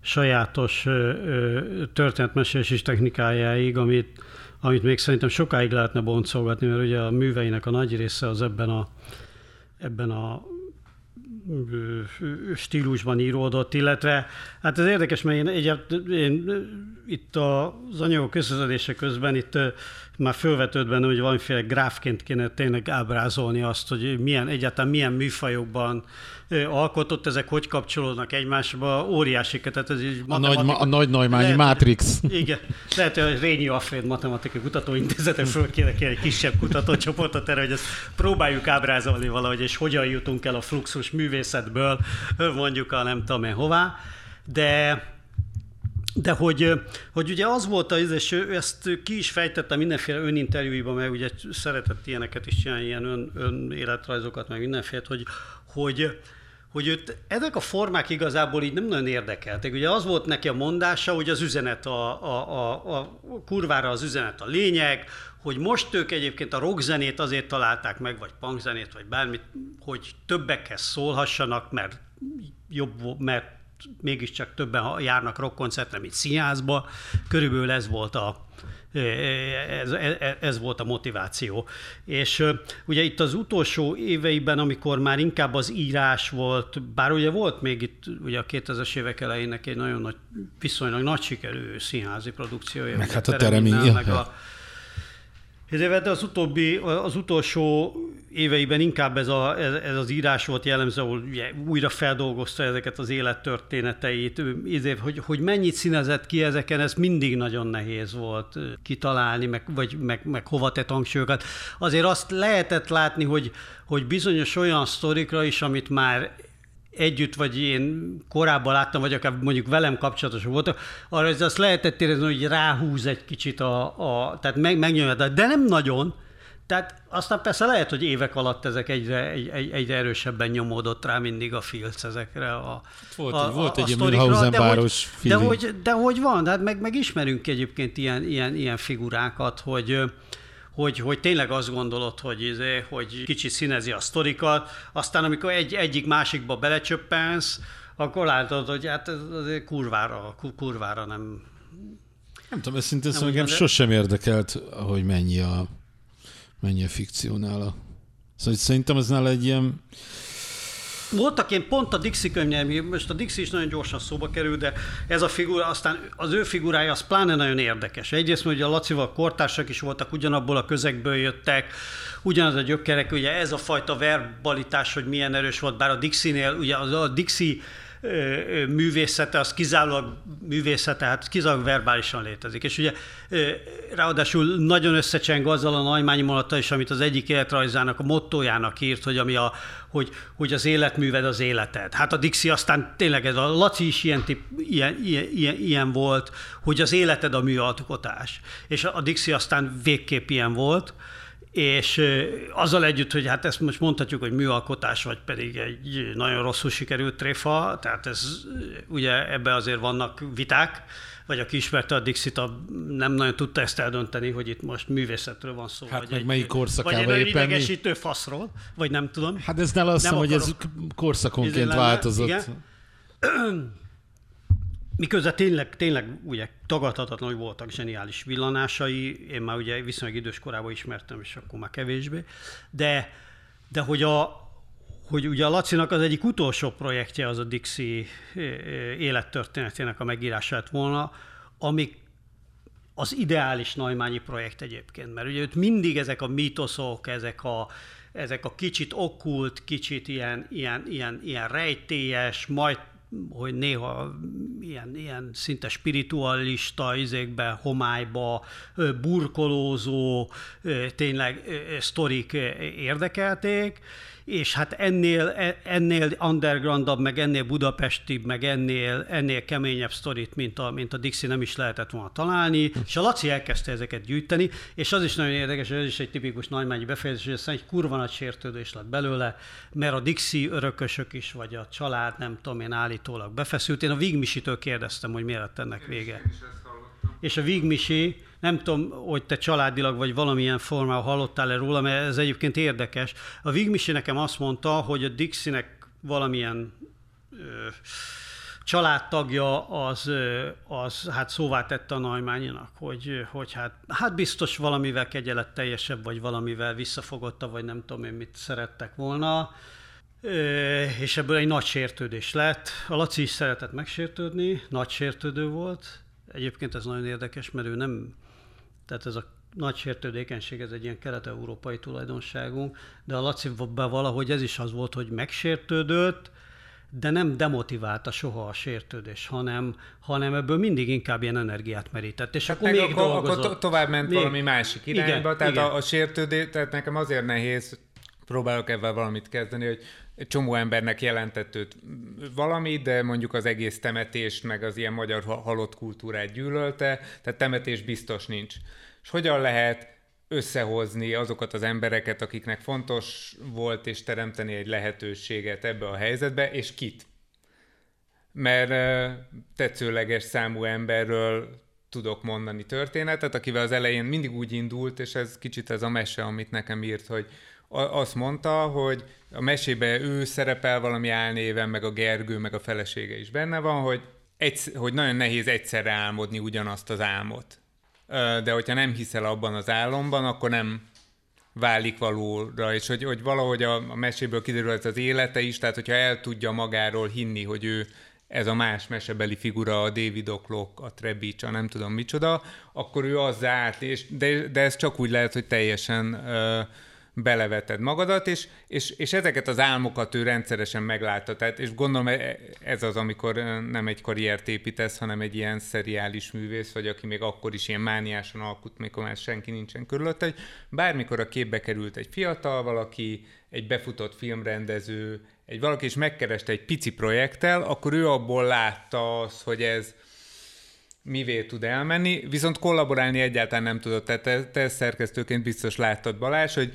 sajátos történetmesélési technikájáig, amit, amit még szerintem sokáig lehetne boncolgatni, mert ugye a műveinek a nagy része az ebben a, ebben a stílusban íródott, illetve hát ez érdekes, mert én, én, én itt az anyagok összezedése közben itt már fölvetődött benne, hogy valamiféle gráfként kéne tényleg ábrázolni azt, hogy milyen, egyáltalán milyen műfajokban alkotott, ezek hogy kapcsolódnak egymásba, óriási, tehát ez egy a nagy, a nagy Neumányi Matrix. Igen, lehet, hogy a Rényi Alfred Matematikai Kutatóintézete föl kéne egy kisebb kutatócsoportot erre, hogy ezt próbáljuk ábrázolni valahogy, és hogyan jutunk el a fluxus művészetből, mondjuk a nem tudom én hová, de de hogy, hogy ugye az volt, az, és ő ezt ki is fejtette mindenféle öninterjúiban, mert ugye szeretett ilyeneket is csinálni, ilyen ön, ön életrajzokat, meg mindenféle, hogy, hogy, hogy őt, ezek a formák igazából így nem nagyon érdekeltek. Ugye az volt neki a mondása, hogy az üzenet a, a, a, a kurvára az üzenet a lényeg, hogy most ők egyébként a rockzenét azért találták meg, vagy punkzenét, vagy bármit, hogy többekhez szólhassanak, mert jobb, mert mégiscsak többen járnak rockkoncertre, mint színházba. Körülbelül ez volt a, ez, ez, ez volt a motiváció. És ugye itt az utolsó éveiben, amikor már inkább az írás volt, bár ugye volt még itt ugye a 2000-es évek elejének egy nagyon nagy, viszonylag nagy sikerű színházi produkciója. Meg hát a teremi. Meg a, de az utóbbi, az utolsó éveiben inkább ez, a, ez, az írás volt jellemző, ahol ugye, újra feldolgozta ezeket az élettörténeteit, hogy, hogy mennyit színezett ki ezeken, ez mindig nagyon nehéz volt kitalálni, meg, vagy, meg, meg hova tett hangsúlyokat. Azért azt lehetett látni, hogy, hogy bizonyos olyan sztorikra is, amit már együtt, vagy én korábban láttam, vagy akár mondjuk velem kapcsolatos voltak, arra ez azt lehetett érezni, hogy ráhúz egy kicsit a, a tehát meg, megnyomja, de nem nagyon, tehát aztán persze lehet, hogy évek alatt ezek egyre, egy, egyre erősebben nyomódott rá mindig a filc ezekre a Volt, a, volt a, egy Münchhausen báros de, hogy, de, hogy, de hogy van, hát meg, meg ismerünk egyébként ilyen, ilyen, ilyen figurákat, hogy hogy, hogy tényleg azt gondolod, hogy, izé, hogy kicsit színezi a sztorikat, aztán amikor egy, egyik másikba belecsöppensz, akkor látod, hogy hát ez kurvára, kurvára nem... Nem tudom, ez szintén szóval engem de... sosem érdekelt, hogy mennyi a, mennyi a fikciónál. Szóval szerintem ez nála egy ilyen voltak én pont a Dixie könyvnél, most a Dixie is nagyon gyorsan szóba kerül, de ez a figura, aztán az ő figurája az pláne nagyon érdekes. Egyrészt, hogy a Lacival kortársak is voltak, ugyanabból a közegből jöttek, ugyanaz a gyökerek, ugye ez a fajta verbalitás, hogy milyen erős volt, bár a Dixie-nél, ugye az a Dixie művészete, az kizárólag művészete, hát kizárólag verbálisan létezik. És ugye ráadásul nagyon összecseng azzal a nagymányi mondattal is, amit az egyik életrajzának, a mottójának írt, hogy, ami a, hogy, hogy az életműved az életed. Hát a Dixi aztán tényleg ez a Laci is ilyen, tip, ilyen, ilyen, ilyen volt, hogy az életed a műalkotás. És a Dixi aztán végképp ilyen volt, és azzal együtt, hogy hát ezt most mondhatjuk, hogy műalkotás, vagy pedig egy nagyon rosszul sikerült tréfa, tehát ez ugye ebbe azért vannak viták, vagy aki ismerte a Dixit, a, nem nagyon tudta ezt eldönteni, hogy itt most művészetről van szó. Hát vagy meg egy, melyik korszakában vagy egy éppen idegesítő mi? faszról, vagy nem tudom. Hát ez nála azt hiszem, hogy ez korszakonként változott. Igen. Miközben tényleg, tényleg ugye tagadhatatlan, hogy voltak zseniális villanásai, én már ugye viszonylag idős korában ismertem, és akkor már kevésbé, de, de hogy a, hogy ugye a Lacinak az egyik utolsó projektje az a Dixie élettörténetének a megírása lett volna, amik az ideális Naimányi projekt egyébként, mert ugye őt mindig ezek a mítoszok, ezek a, ezek a kicsit okkult, kicsit ilyen, ilyen, ilyen, ilyen rejtélyes, majd hogy néha ilyen, ilyen szinte spiritualista izékbe, homályba, burkolózó, tényleg sztorik érdekelték, és hát ennél, e, ennél undergroundabb, meg ennél budapestibb, meg ennél, ennél keményebb sztorit, mint a, mint a Dixie nem is lehetett volna találni, és a Laci elkezdte ezeket gyűjteni, és az is nagyon érdekes, hogy ez is egy tipikus nagymányi befejezés, hogy aztán egy kurva nagy sértődés lett belőle, mert a Dixie örökösök is, vagy a család, nem tudom én, állítólag befeszült. Én a Vigmisitől kérdeztem, hogy miért lett ennek vége. És a Vigmisi nem tudom, hogy te családilag vagy valamilyen formában hallottál-e róla, mert ez egyébként érdekes. A Vigmisi nekem azt mondta, hogy a Dixinek valamilyen ö, családtagja az, az hát szóvá tette a Najmányinak, hogy, hogy hát, hát biztos valamivel teljesebb, vagy valamivel visszafogotta, vagy nem tudom én mit szerettek volna. És ebből egy nagy sértődés lett. A Laci is szeretett megsértődni, nagy sértődő volt. Egyébként ez nagyon érdekes, mert ő nem tehát ez a nagy sértődékenység, ez egy ilyen kelet-európai tulajdonságunk, de a Laci valahogy ez is az volt, hogy megsértődött, de nem demotiválta soha a sértődés, hanem, hanem ebből mindig inkább ilyen energiát merített. És hát akkor még akkor, dolgozott. akkor tovább ment még, valami másik irányba, igen, tehát igen. A, a sértődés, tehát nekem azért nehéz, próbálok ebben valamit kezdeni, hogy csomó embernek jelentett őt valami, de mondjuk az egész temetést, meg az ilyen magyar halott kultúrát gyűlölte, tehát temetés biztos nincs. És hogyan lehet összehozni azokat az embereket, akiknek fontos volt, és teremteni egy lehetőséget ebbe a helyzetbe, és kit? Mert tetszőleges számú emberről tudok mondani történetet, akivel az elején mindig úgy indult, és ez kicsit ez a mese, amit nekem írt, hogy azt mondta, hogy a mesébe ő szerepel valami álnéven, meg a Gergő, meg a felesége is benne van, hogy, egy, hogy nagyon nehéz egyszerre álmodni ugyanazt az álmot. De hogyha nem hiszel abban az álomban, akkor nem válik valóra, és hogy, hogy valahogy a, a meséből kiderül ez az élete is, tehát hogyha el tudja magáról hinni, hogy ő ez a más mesebeli figura, a David O'Clock, a Trebics, a nem tudom micsoda, akkor ő az át, és, de, de ez csak úgy lehet, hogy teljesen uh, beleveted magadat, és, és, és ezeket az álmokat ő rendszeresen meglátta. Tehát, és gondolom e, ez az, amikor nem egy karriert építesz, hanem egy ilyen szeriális művész, vagy aki még akkor is ilyen mániásan alkut, mikor már senki nincsen körülötte, hogy bármikor a képbe került egy fiatal valaki, egy befutott filmrendező, egy valaki is megkereste egy pici projekttel, akkor ő abból látta az, hogy ez mivé tud elmenni, viszont kollaborálni egyáltalán nem tudott. Tehát te, te szerkesztőként biztos láttad Balázs, hogy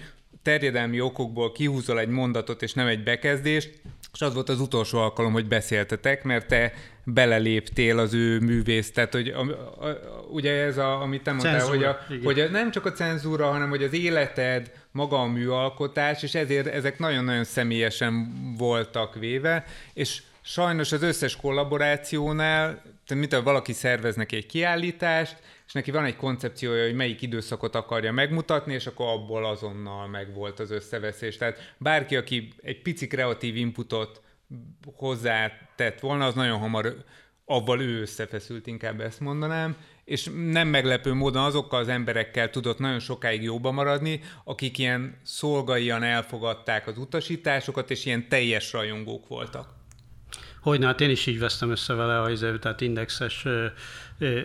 terjedelmi okokból kihúzol egy mondatot, és nem egy bekezdést, és az volt az utolsó alkalom, hogy beszéltetek, mert te beleléptél az ő művész, tehát hogy a, a, a, ugye ez, a, amit te mondtál, cenzúra, hogy, a, hogy a, nem csak a cenzúra, hanem hogy az életed, maga a műalkotás, és ezért ezek nagyon-nagyon személyesen voltak véve, és sajnos az összes kollaborációnál, mint valaki szervez neki egy kiállítást, és neki van egy koncepciója, hogy melyik időszakot akarja megmutatni, és akkor abból azonnal megvolt az összeveszés. Tehát bárki, aki egy pici kreatív inputot hozzátett volna, az nagyon hamar avval ő összefeszült, inkább ezt mondanám, és nem meglepő módon azokkal az emberekkel tudott nagyon sokáig jóba maradni, akik ilyen szolgaian elfogadták az utasításokat, és ilyen teljes rajongók voltak. Hogyne, hát én is így vesztem össze vele, a, izé, tehát indexes,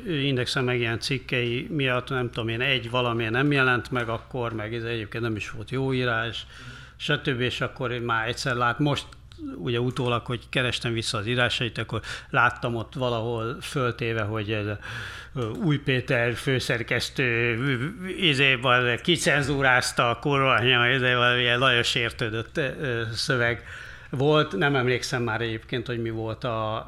indexen megjelent cikkei miatt, nem tudom én, egy valamilyen nem jelent meg akkor, meg ez egyébként nem is volt jó írás, stb. És akkor én már egyszer lát, most ugye utólag, hogy kerestem vissza az írásait, akkor láttam ott valahol föltéve, hogy ez új Péter főszerkesztő izéval kicenzúrázta a kormánya, izéval ilyen nagyon sértődött szöveg volt. Nem emlékszem már egyébként, hogy mi volt a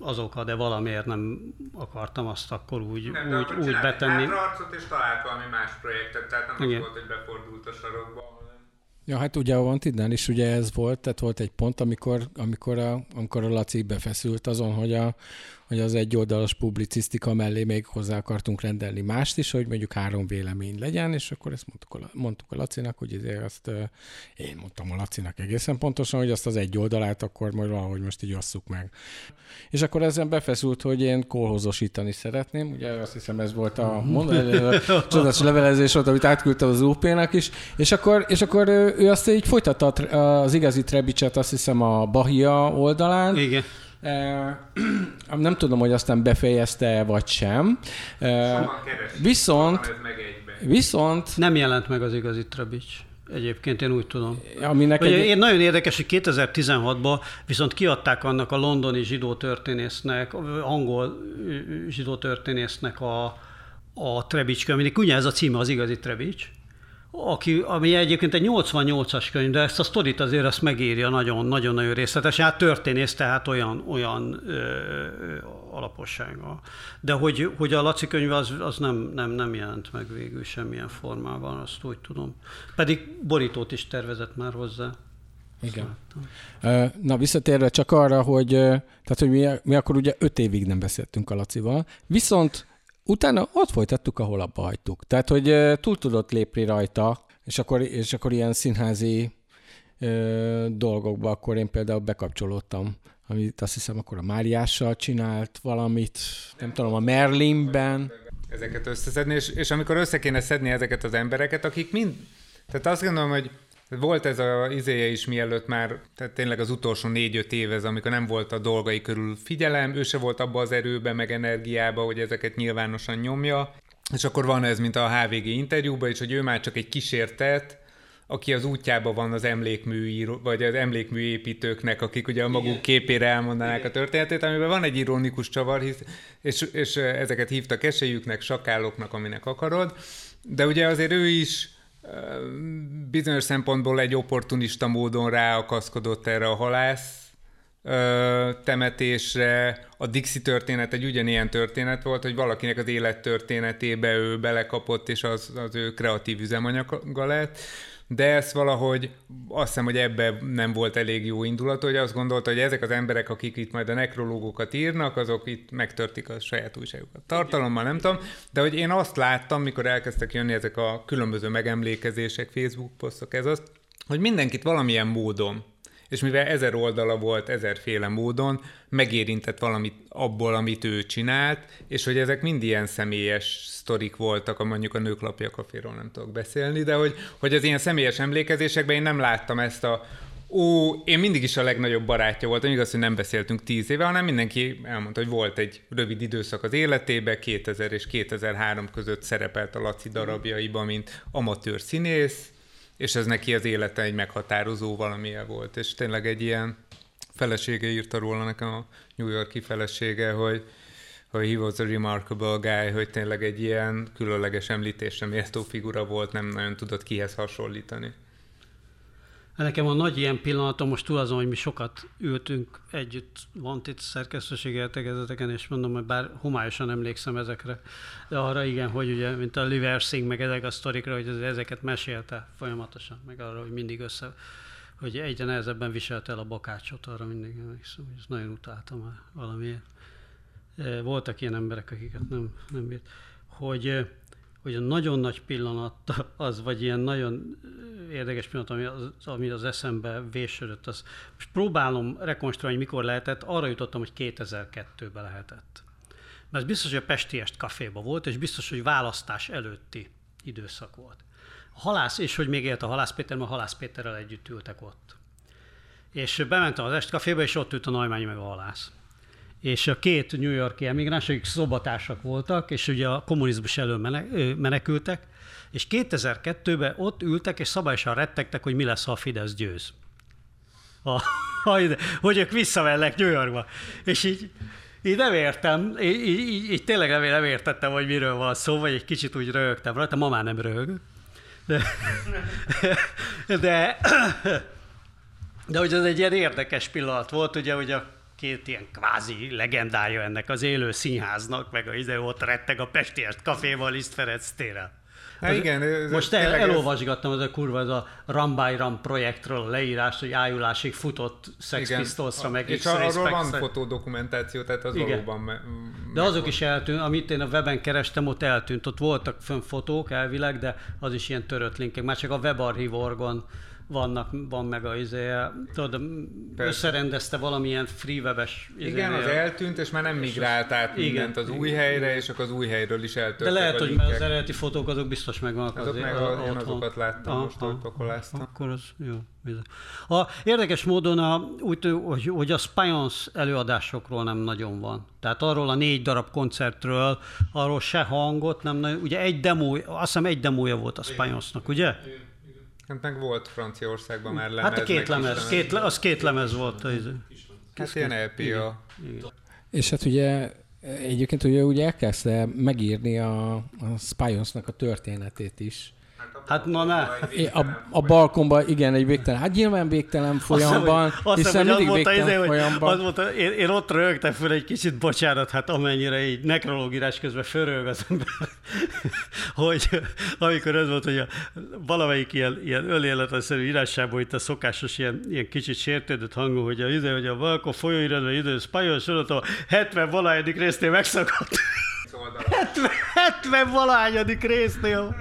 az oka, de valamiért nem akartam azt akkor úgy, nem, úgy, úgy betenni. Nem, arcot és talált valami más projektet, tehát nem Igen. az volt, hogy befordult a sarokba. Ja, hát ugye a Vantidnál is ugye ez volt, tehát volt egy pont, amikor, amikor, a, amikor a Laci befeszült azon, hogy a, hogy az egyoldalas publicisztika mellé még hozzá akartunk rendelni mást is, hogy mondjuk három vélemény legyen, és akkor ezt mondtuk a, mondtuk a Lacinak, hogy ezért azt én mondtam a Lacinak egészen pontosan, hogy azt az egy oldalát akkor majd valahogy most így osszuk meg. És akkor ezen befeszült, hogy én kolhozosítani szeretném, ugye azt hiszem ez volt a csodálatos levelezés volt, amit átküldtem az UP-nak is, és akkor, és akkor ő azt így folytatta az igazi Trebicset, azt hiszem a Bahia oldalán, Igen nem tudom, hogy aztán befejezte vagy sem. Viszont, viszont... Nem jelent meg az igazi Trabics. Egyébként én úgy tudom. Ami neked... Én nagyon érdekes, hogy 2016-ban viszont kiadták annak a londoni zsidó történésznek, angol zsidó történésznek a, a Trebics könyvének, ugye ez a címe az igazi Trebics, aki, ami egyébként egy 88-as könyv, de ezt a sztorit azért azt megírja nagyon-nagyon részletesen. Hát történész, tehát olyan, olyan ö, alapossága. De hogy, hogy a Laci könyv az, az nem, nem, nem jelent meg végül semmilyen formában, azt úgy tudom. Pedig borítót is tervezett már hozzá. Igen. Na visszatérve csak arra, hogy, tehát, hogy mi, mi akkor ugye öt évig nem beszéltünk a Lacival, viszont utána ott folytattuk, ahol abba hagytuk. Tehát, hogy túl tudott lépni rajta, és akkor, és akkor ilyen színházi ö, dolgokba akkor én például bekapcsolódtam amit azt hiszem akkor a Máriással csinált valamit, nem tudom, a Merlinben. Ezeket összeszedni, és, és amikor össze kéne szedni ezeket az embereket, akik mind, tehát azt gondolom, hogy volt ez a izéje is mielőtt már, tehát tényleg az utolsó négy-öt év ez, amikor nem volt a dolgai körül figyelem, ő se volt abba az erőben, meg energiába, hogy ezeket nyilvánosan nyomja. És akkor van ez, mint a HVG interjúban is, hogy ő már csak egy kísértet, aki az útjában van az emlékmű, vagy az emlékmű építőknek, akik ugye a maguk Igen. képére elmondanák Igen. a történetét, amiben van egy ironikus csavar, hisz, és, és ezeket hívtak esélyüknek, sakáloknak, aminek akarod, de ugye azért ő is bizonyos szempontból egy opportunista módon ráakaszkodott erre a halász temetésre. A Dixi történet egy ugyanilyen történet volt, hogy valakinek az élettörténetébe ő belekapott, és az, az ő kreatív üzemanyaga lett. De ezt valahogy azt hiszem, hogy ebbe nem volt elég jó indulat, hogy azt gondolta, hogy ezek az emberek, akik itt majd a nekrológokat írnak, azok itt megtörtik a saját újságokat. Tartalommal nem tudom, de hogy én azt láttam, mikor elkezdtek jönni ezek a különböző megemlékezések, Facebook posztok, ez az, hogy mindenkit valamilyen módon és mivel ezer oldala volt ezerféle módon, megérintett valamit abból, amit ő csinált, és hogy ezek mind ilyen személyes sztorik voltak, a mondjuk a nőklapja kaféról nem tudok beszélni, de hogy, hogy az ilyen személyes emlékezésekben én nem láttam ezt a Ó, én mindig is a legnagyobb barátja voltam, igaz, hogy nem beszéltünk tíz éve, hanem mindenki elmondta, hogy volt egy rövid időszak az életébe, 2000 és 2003 között szerepelt a Laci darabjaiban, mint amatőr színész, és ez neki az élete egy meghatározó valamilyen volt, és tényleg egy ilyen felesége írta róla nekem a New Yorki felesége, hogy, hogy he was a remarkable guy, hogy tényleg egy ilyen különleges említésre méltó figura volt, nem nagyon tudott kihez hasonlítani. Nekem a nagy ilyen pillanatom most túl azon, hogy mi sokat ültünk együtt van itt szerkesztőségi értekezeteken, és mondom, hogy bár homályosan emlékszem ezekre, de arra igen, hogy ugye, mint a Liversing, meg ezek a sztorikra, hogy ezeket mesélte folyamatosan, meg arra, hogy mindig össze, hogy egyre nehezebben viselte el a bakácsot, arra mindig emlékszem, hogy ezt nagyon utáltam már valamiért. Voltak ilyen emberek, akiket nem, nem bírt. Hogy hogy a nagyon nagy pillanat az, vagy ilyen nagyon érdekes pillanat, ami az, ami az eszembe vésődött, az most próbálom rekonstruálni, mikor lehetett, arra jutottam, hogy 2002-ben lehetett. Mert biztos, hogy a Pestiest kaféba volt, és biztos, hogy választás előtti időszak volt. A halász, és hogy még élt a Halász Péter, mert a Halász Péterrel együtt ültek ott. És bementem az Est kaféba, és ott ült a Najmányi meg a halász és a két New Yorki emigráns, akik szobatársak voltak, és ugye a kommunizmus elől menekültek, és 2002-ben ott ültek, és szabályosan rettegtek, hogy mi lesz, ha a Fidesz győz. A, hogy ők visszamennek New Yorkba. És így, így nem értem, így, így, így tényleg nem, nem értettem, hogy miről van szó, vagy egy kicsit úgy röhögtem rajta, ma már nem röhög. De, de, de hogy ez egy ilyen érdekes pillanat volt, ugye, hogy a két ilyen kvázi legendája ennek az élő színháznak, meg a ide ott retteg a Pestiest kaféval Liszt Ferenc téren. Hát igen, ez most el, elolvasgattam az a kurva, ez a Ram by Ram projektről a leírás, hogy ájulásig futott Sex Pistolsra, meg És arról van fotódokumentáció, tehát az igen. valóban me- De azok is eltűnt, amit én a weben kerestem, ott eltűnt, ott voltak fönn fotók elvileg, de az is ilyen törött linkek, már csak a webarchiv orgon vannak, van meg a izé, tudod, Persze. összerendezte valamilyen freewebes izé, Igen, az eltűnt, és már nem migrált át mindent az új helyre, és akkor az új helyről is eltűnt. De lehet, hogy az eredeti fotók azok biztos megvannak azok azért. Meg a, én azokat láttam aha, most, hogy pakoláztam. Akkor az jó. A, érdekes módon a, úgy, hogy, hogy a Spions előadásokról nem nagyon van. Tehát arról a négy darab koncertről, arról se hangot, nem nagyon, ugye egy demo, azt hiszem egy demója volt a Spionsnak, ugye? Igen. Hát meg volt Franciaországban már lemez. Hát a két lemez, két, az két lemez volt. Az, hát ilyen LP a... És hát ugye egyébként ugye úgy elkezdte megírni a, a Spionsnak a történetét is. Hát ma ne. A, a balkonban igen, egy végtelen, hát nyilván végtelen folyamban, azt hiszen mindig az végtelen izé, folyamban. Az volt, én, én ott rögtem föl egy kicsit, bocsánat, hát amennyire így nekrológírás közben fölrög az ember, hogy amikor ez volt, hogy a, valamelyik ilyen, ilyen önéletlenszerű írásában itt a szokásos ilyen, ilyen kicsit sértődött hangú, hogy a, ide, hogy a balkon folyóiratban idő, spajol sorolató 70 valahányadik résznél megszakadt. 70, 70 valahányadik résznél.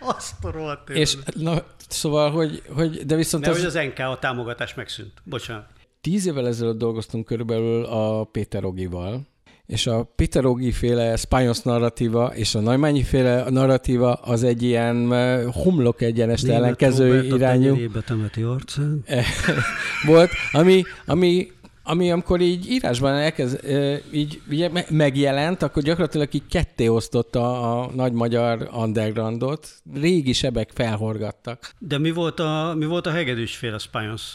Azt a rohadt És na, szóval, hogy, hogy de viszont... De az... hogy az NK a támogatás megszűnt. Bocsánat. Tíz évvel ezelőtt dolgoztunk körülbelül a Péter Ogival, és a Peter Ogi féle Spányos narratíva és a Naimányi féle narratíva az egy ilyen homlok egyenest ellenkező irányú volt, ami, ami ami amikor így írásban elkezd, így ugye megjelent, akkor gyakorlatilag így ketté osztotta a nagy magyar undergroundot. Régi sebek felhorgattak. De mi volt a, mi volt a hegedűsféle Spányos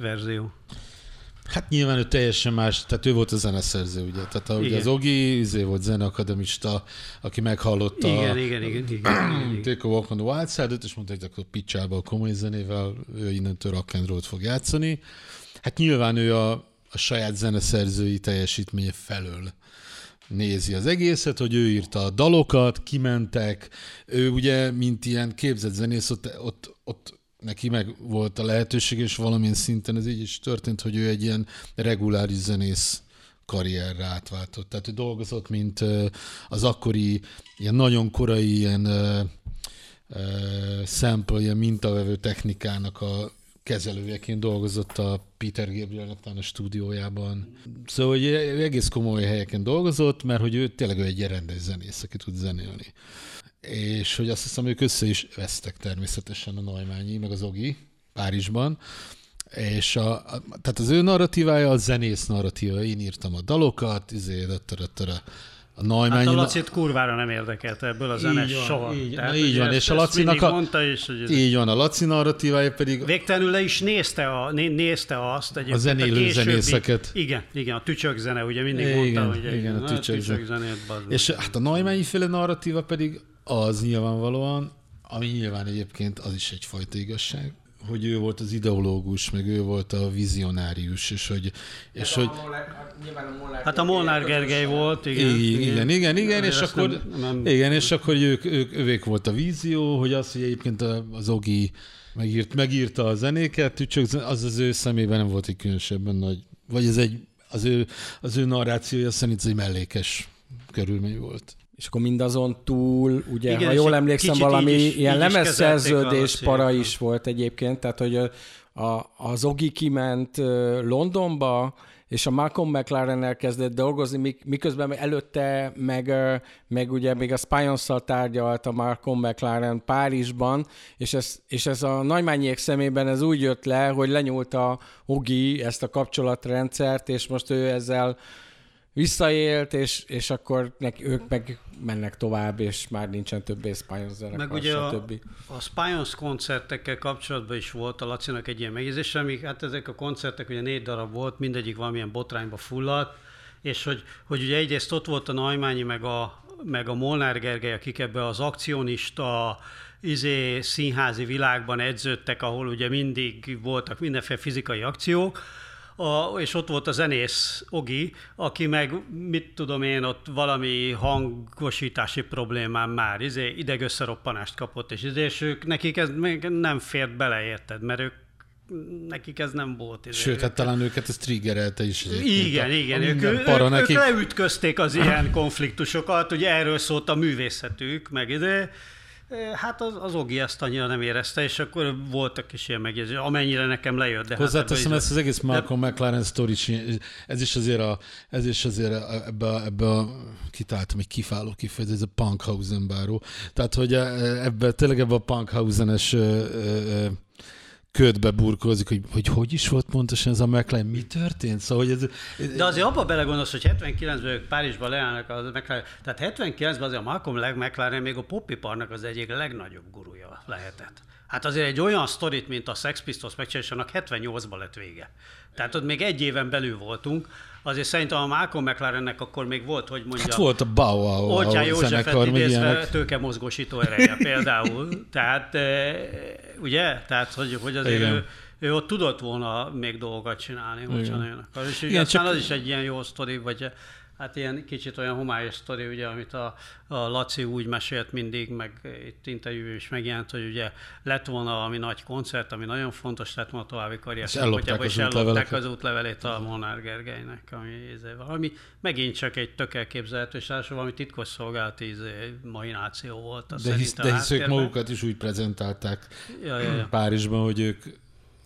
verzió? Hát nyilván ő teljesen más, tehát ő volt a zeneszerző, ugye? Tehát a, ugye az Ogi izé volt zeneakademista, aki meghallotta igen, igen, igen, igen, igen. Take a Walk on the Wild Side-ot, és mondta, hogy akkor picsába a komoly zenével, ő innentől rock and roll-t fog játszani. Hát nyilván ő a, a saját zeneszerzői teljesítménye felől nézi az egészet, hogy ő írta a dalokat, kimentek, ő ugye, mint ilyen képzett zenész, ott, ott, ott neki meg volt a lehetőség, és valamilyen szinten ez így is történt, hogy ő egy ilyen reguláris zenész karrierre átváltott. Tehát ő dolgozott, mint az akkori ilyen nagyon korai ilyen sample, ilyen mintavevő technikának a kezelőjeként dolgozott a Peter Gabriel a stúdiójában. Szóval hogy egész komoly helyeken dolgozott, mert hogy ő tényleg egy rendes zenész, aki tud zenélni. És hogy azt hiszem, ők össze is vesztek természetesen a Neumányi, meg az Ogi Párizsban, és a, a, tehát az ő narratívája a zenész narratíva. Én írtam a dalokat, izé, a Neumann... Hát a Lacit kurvára nem érdekelte ebből a zene így van, soha. Így, Tehát, így van, és a Lacinak a... Mondta is, hogy ez így van, a Laci narratívája pedig... Végtelenül le is nézte, a, nézte azt egyébként. A zenélő a későbbi, zenészeket. Igen, igen, a tücsök zene, ugye mindig igen, mondta, hogy igen, a tücsök, tücsök zenét. És hát a Neumann féle narratíva pedig az nyilvánvalóan, ami nyilván egyébként az is egyfajta igazság, hogy ő volt az ideológus, meg ő volt a vizionárius, és hogy... És hát, hogy a Molnár, a hát a Molnár Gergely volt, igen. Igen, igen, igen, igen és akkor, nem, nem, igen, és akkor ők, ők, ők volt a vízió, hogy az, hogy egyébként az Ogi megírt, megírta a zenéket, csak az az ő szemében nem volt egy különösebben nagy, vagy ez egy, az ő, az ő narrációja szerint ez egy mellékes körülmény volt. És akkor mindazon túl, ugye, Igen, ha jól emlékszem, valami is, ilyen lemezszerződés para is volt egyébként, tehát hogy a, az Ogi kiment Londonba, és a Malcolm mclaren kezdett dolgozni, miközben előtte meg, meg ugye még a Spionszal tárgyalt a Malcolm McLaren Párizsban, és ez, és ez a nagymányiek szemében ez úgy jött le, hogy lenyúlt a Ogi ezt a kapcsolatrendszert, és most ő ezzel visszaélt, és, és akkor nek, ők meg mennek tovább, és már nincsen többé Spions zenekar, Meg ugye a, többi. a Spions koncertekkel kapcsolatban is volt a Lacinak egy ilyen megjegyzése, amik, hát ezek a koncertek ugye négy darab volt, mindegyik valamilyen botrányba fulladt, és hogy, hogy ugye egyrészt ott volt a Najmányi, meg a, meg a Molnár Gergely, akik ebbe az akcionista, izé színházi világban edződtek, ahol ugye mindig voltak mindenféle fizikai akciók, a, és ott volt a zenész Ogi, aki meg, mit tudom én, ott valami hangosítási problémám már, izé, idegösszeroppanást kapott, és, izé, és ők, nekik ez még nem fért bele, érted, mert ők nekik ez nem volt. Izé, Sőt, hát talán őket ez triggerelte is. Igen, a, igen. A ők, ők, para ők, nekik. ők leütközték az ilyen konfliktusokat, ugye erről szólt a művészetük, meg ide, Hát az, az Ogi ezt annyira nem érezte, és akkor voltak is ilyen megjegyzések, amennyire nekem lejött. De hát Hozzáteszem hát ezt az egész Malcolm de... McLaren story ez is azért, a, ez is azért a, ebbe, a, ebbe a, kitáltam egy kifáló kifejezés, ez a punkhausen báró. Tehát, hogy ebbe, tényleg ebbe a punkhausenes ködbe burkolózik, hogy, hogy hogy is volt pontosan ez a McLaren, mi történt? Szóval, hogy ez, ez... De azért abba belegondolsz, hogy 79-ben ők Párizsban leállnak a McLaren, tehát 79-ben azért a Malcolm McLaren még a popiparnak az egyik legnagyobb gurúja lehetett. Hát azért egy olyan sztorit, mint a Sex Pistols megcsinálásának 78-ban lett vége. Tehát ott még egy éven belül voltunk, azért szerintem a Malcolm McLarennek akkor még volt, hogy mondja... Hát volt a Wow Olcsán Józsefet idézve tőke mozgósító ereje például. Tehát, e, ugye? Tehát, hogy, hogy azért ő, ő ott tudott volna még dolgokat csinálni, hogyha nagyon akar. És Igen, aztán csak... az is egy ilyen jó sztori, vagy hát ilyen kicsit olyan homályos sztori, ugye, amit a, a Laci úgy mesélt mindig, meg itt interjú is megjelent, hogy ugye lett volna valami nagy koncert, ami nagyon fontos lett volna további karrier szempontjából, és ellopták az útlevelét a Molnár Gergelynek, ami, izé, valami megint csak egy tök elképzelhető, és ráadásul valami titkos szolgálati izé, mahináció volt. De, hisz, de hisz ők magukat is úgy prezentálták ja, ja, ja. Párizsban, hogy ők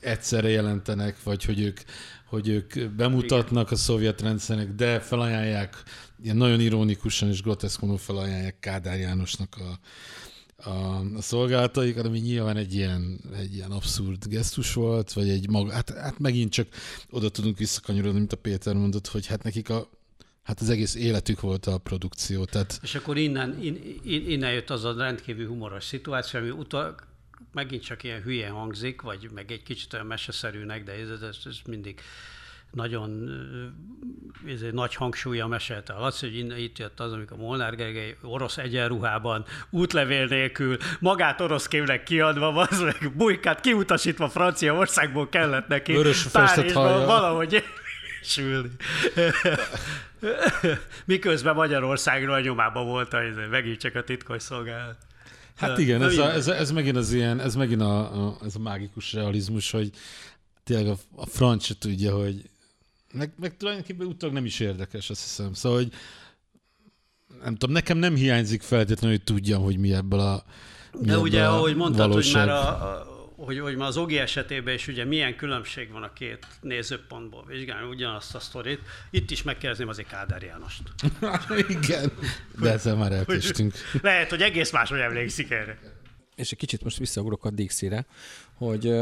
egyszerre jelentenek, vagy hogy ők hogy ők bemutatnak Igen. a szovjet rendszernek, de felajánlják, ilyen nagyon ironikusan és groteszkonul felajánlják Kádár Jánosnak a, a, a szolgálataikat, ami nyilván egy ilyen, egy ilyen abszurd gesztus volt, vagy egy maga, hát, hát megint csak oda tudunk visszakanyarodni, mint a Péter mondott, hogy hát nekik a, hát az egész életük volt a produkció. Tehát... És akkor innen, in, in, innen jött az a rendkívül humoros szituáció, ami utal, megint csak ilyen hülye hangzik, vagy meg egy kicsit olyan meseszerűnek, de ez, ez, ez mindig nagyon ez egy nagy hangsúlya mesélte a Laci, hogy innen itt jött az, amikor Molnár Gergely orosz egyenruhában, útlevél nélkül, magát oroszkémnek kiadva, az meg bujkát kiutasítva Franciaországból kellett neki Párizsban valahogy érvényesülni. Miközben Magyarországról nyomában volt a, megint csak a titkos szolgálat. Hát igen, ez, a, ez, ez, megint az ilyen, ez megint a, a, ez a mágikus realizmus, hogy tényleg a, a franc se tudja, hogy meg, meg tulajdonképpen utólag nem is érdekes, azt hiszem. Szóval, hogy nem tudom, nekem nem hiányzik feltétlenül, hogy tudjam, hogy mi ebből a mi De ugye, ahogy mondtad, valóság. hogy már a, a hogy, hogy már az Ogi esetében is ugye milyen különbség van a két nézőpontból vizsgálni ugyanazt a sztorit. Itt is megkérdezném azért Kádár Jánost. Igen, de ezzel már elkéstünk. Lehet, hogy egész máshogy emlékszik erre. És egy kicsit most visszaugrok a Dixie-re, hogy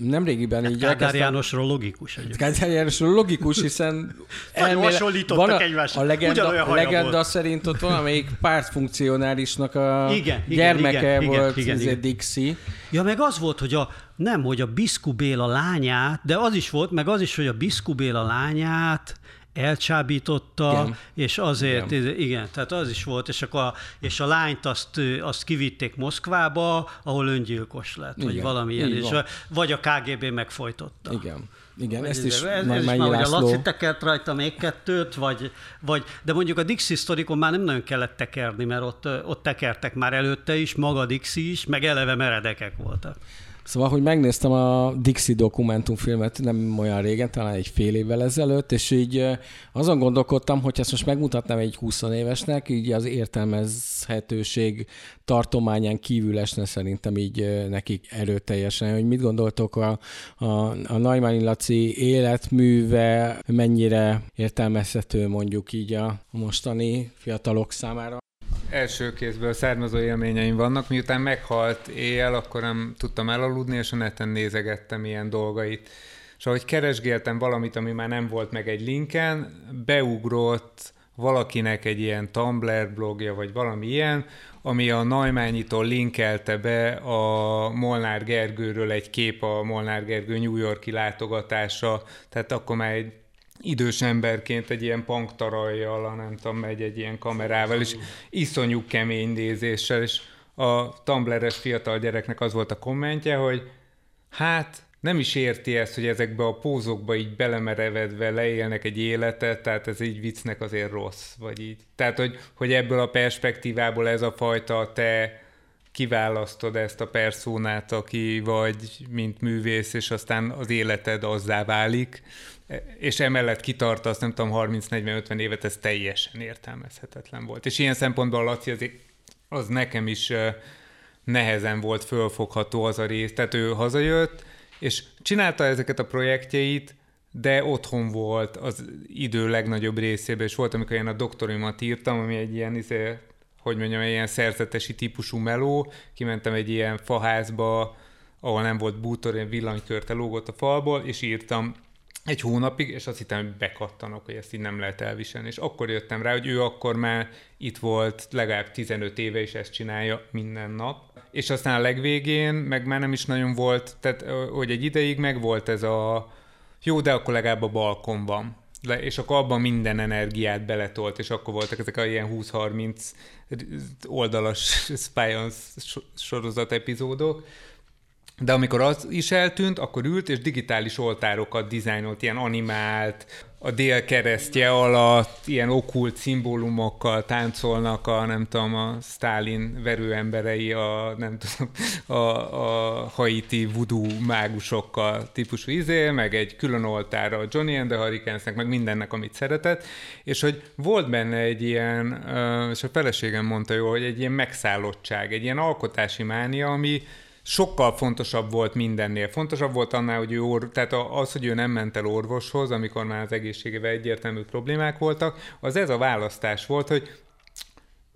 nemrégiben így Kádár elkezdtem... Jánosról logikus egyébként. Kádár Jánosról logikus, hiszen elméle... van a. A legenda, a legenda volt. szerint ott valamelyik pártfunkcionálisnak a igen, gyermeke igen, volt igen, igen, Dixie. Ja, meg az volt, hogy a, nem, hogy a Biszku Béla lányát, de az is volt, meg az is, hogy a Biszku Béla lányát elcsábította, igen. és azért, igen. igen, tehát az is volt, és akkor a, és a lányt azt, azt kivitték Moszkvába, ahol öngyilkos lett, igen. vagy valamilyen, és a, vagy a KGB megfojtotta. Igen. Igen, ezt is, ez, ez is már, hogy a Laci tekert rajta még kettőt, vagy, vagy, de mondjuk a Dixie sztorikon már nem nagyon kellett tekerni, mert ott, ott tekertek már előtte is, maga Dixie is, meg eleve meredekek voltak. Szóval, hogy megnéztem a Dixie dokumentumfilmet nem olyan régen, talán egy fél évvel ezelőtt, és így azon gondolkodtam, hogy ezt most megmutatnám egy 20 évesnek, így az értelmezhetőség tartományán kívül esne szerintem így nekik erőteljesen, hogy mit gondoltok a, a, a Najmani Laci életműve, mennyire értelmezhető mondjuk így a mostani fiatalok számára? Első kézből származó élményeim vannak. Miután meghalt éjjel, akkor nem tudtam elaludni, és a neten nézegettem ilyen dolgait. És ahogy keresgéltem valamit, ami már nem volt meg egy linken, beugrott valakinek egy ilyen Tumblr blogja, vagy valami ilyen, ami a Najmányitól linkelte be a Molnár Gergőről egy kép a Molnár Gergő New Yorki látogatása, tehát akkor már egy idős emberként egy ilyen punktarajjal, nem tudom, megy egy ilyen kamerával, és iszonyú kemény nézéssel, és a Tumblr-es fiatal gyereknek az volt a kommentje, hogy hát nem is érti ezt, hogy ezekbe a pózokba így belemerevedve leélnek egy életet, tehát ez így viccnek azért rossz, vagy így. Tehát, hogy, hogy ebből a perspektívából ez a fajta te kiválasztod ezt a perszónát, aki vagy, mint művész, és aztán az életed azzá válik, és emellett kitartasz, nem tudom, 30-40-50 évet, ez teljesen értelmezhetetlen volt. És ilyen szempontból Laci az, az nekem is nehezen volt fölfogható az a rész. Tehát ő hazajött, és csinálta ezeket a projektjeit, de otthon volt az idő legnagyobb részében, és volt, amikor én a doktorimat írtam, ami egy ilyen, izé, hogy mondjam, ilyen szerzetesi típusú meló, kimentem egy ilyen faházba, ahol nem volt bútor, ilyen villanykörte lógott a falból, és írtam egy hónapig, és azt hittem, hogy bekattanok, hogy ezt így nem lehet elviselni. És akkor jöttem rá, hogy ő akkor már itt volt legalább 15 éve, és ezt csinálja minden nap. És aztán a legvégén meg már nem is nagyon volt, tehát hogy egy ideig meg volt ez a jó, de akkor legalább a balkon van. Le, és akkor abban minden energiát beletolt, és akkor voltak ezek a ilyen 20-30 oldalas Spy sorozat epizódok, de amikor az is eltűnt, akkor ült és digitális oltárokat dizájnolt, ilyen animált, a dél keresztje alatt ilyen okult szimbólumokkal táncolnak a, nem tudom, a Stalin verőemberei, a, nem tudom, a, a haiti voodoo mágusokkal típusú izé, meg egy külön oltára a Johnny and the Hurricanesnek, meg mindennek, amit szeretett, és hogy volt benne egy ilyen, és a feleségem mondta jó, hogy egy ilyen megszállottság, egy ilyen alkotási mánia, ami sokkal fontosabb volt mindennél. Fontosabb volt annál, hogy ő or, tehát az, hogy ő nem ment el orvoshoz, amikor már az egészségével egyértelmű problémák voltak, az ez a választás volt, hogy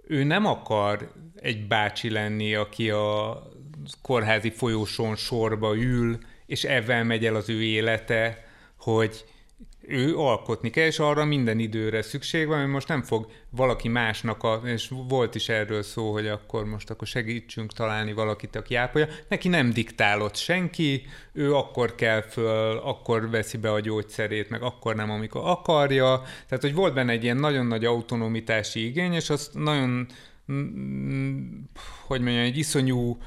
ő nem akar egy bácsi lenni, aki a kórházi folyosón sorba ül, és ebben megy el az ő élete, hogy ő alkotni kell, és arra minden időre szükség van, hogy most nem fog valaki másnak, a, és volt is erről szó, hogy akkor most akkor segítsünk találni valakit, aki ápolja. Neki nem diktálott senki, ő akkor kell föl, akkor veszi be a gyógyszerét, meg akkor nem, amikor akarja. Tehát, hogy volt benne egy ilyen nagyon nagy autonomitási igény, és azt nagyon, hogy mondjam, egy iszonyú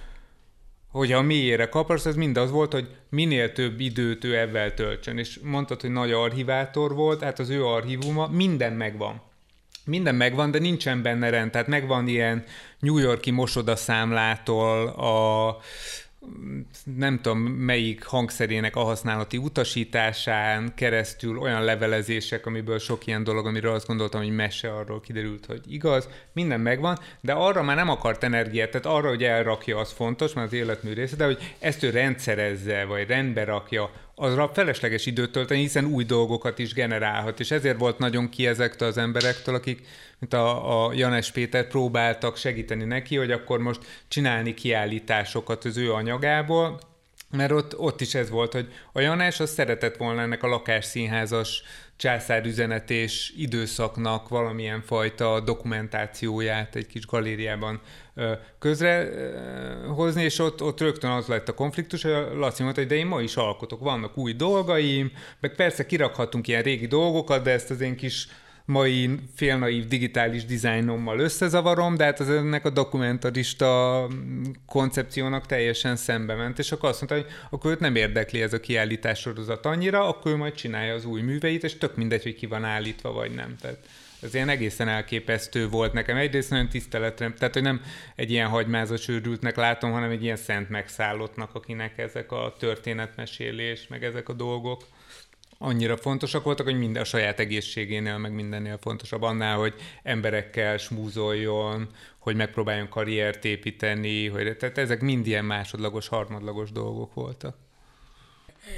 hogy a mélyére kaparsz, ez mind az volt, hogy minél több időt ő ebben töltsön. És mondtad, hogy nagy archivátor volt, hát az ő archívuma, minden megvan. Minden megvan, de nincsen benne rend. Tehát megvan ilyen New Yorki mosodaszámlától a nem tudom melyik hangszerének a használati utasításán keresztül olyan levelezések, amiből sok ilyen dolog, amiről azt gondoltam, hogy mese arról kiderült, hogy igaz, minden megvan, de arra már nem akart energiát, tehát arra, hogy elrakja, az fontos, mert az életmű része, de hogy ezt ő rendszerezze, vagy rendbe rakja, azra felesleges időt tölteni, hiszen új dolgokat is generálhat, és ezért volt nagyon ki ezektől az emberektől, akik, mint a, a Janes Péter próbáltak segíteni neki, hogy akkor most csinálni kiállításokat az ő anyagából, mert ott, ott is ez volt, hogy a Janás az szeretett volna ennek a lakásszínházas császárüzenetés időszaknak valamilyen fajta dokumentációját egy kis galériában közrehozni, és ott, ott rögtön az lett a konfliktus, hogy a Laci mondta, hogy de én ma is alkotok, vannak új dolgaim, meg persze kirakhatunk ilyen régi dolgokat, de ezt az én kis mai félnaív digitális dizájnommal összezavarom, de hát az ennek a dokumentarista koncepciónak teljesen szembe ment, és akkor azt mondta, hogy akkor őt nem érdekli ez a kiállítás sorozat annyira, akkor ő majd csinálja az új műveit, és tök mindegy, hogy ki van állítva, vagy nem. Tehát ez ilyen egészen elképesztő volt nekem. Egyrészt nagyon tiszteletre, tehát hogy nem egy ilyen hagymázas őrültnek látom, hanem egy ilyen szent megszállottnak, akinek ezek a történetmesélés, meg ezek a dolgok annyira fontosak voltak, hogy minden a saját egészségénél, meg mindennél fontosabb annál, hogy emberekkel smúzoljon, hogy megpróbáljon karriert építeni, hogy, tehát ezek mind ilyen másodlagos, harmadlagos dolgok voltak.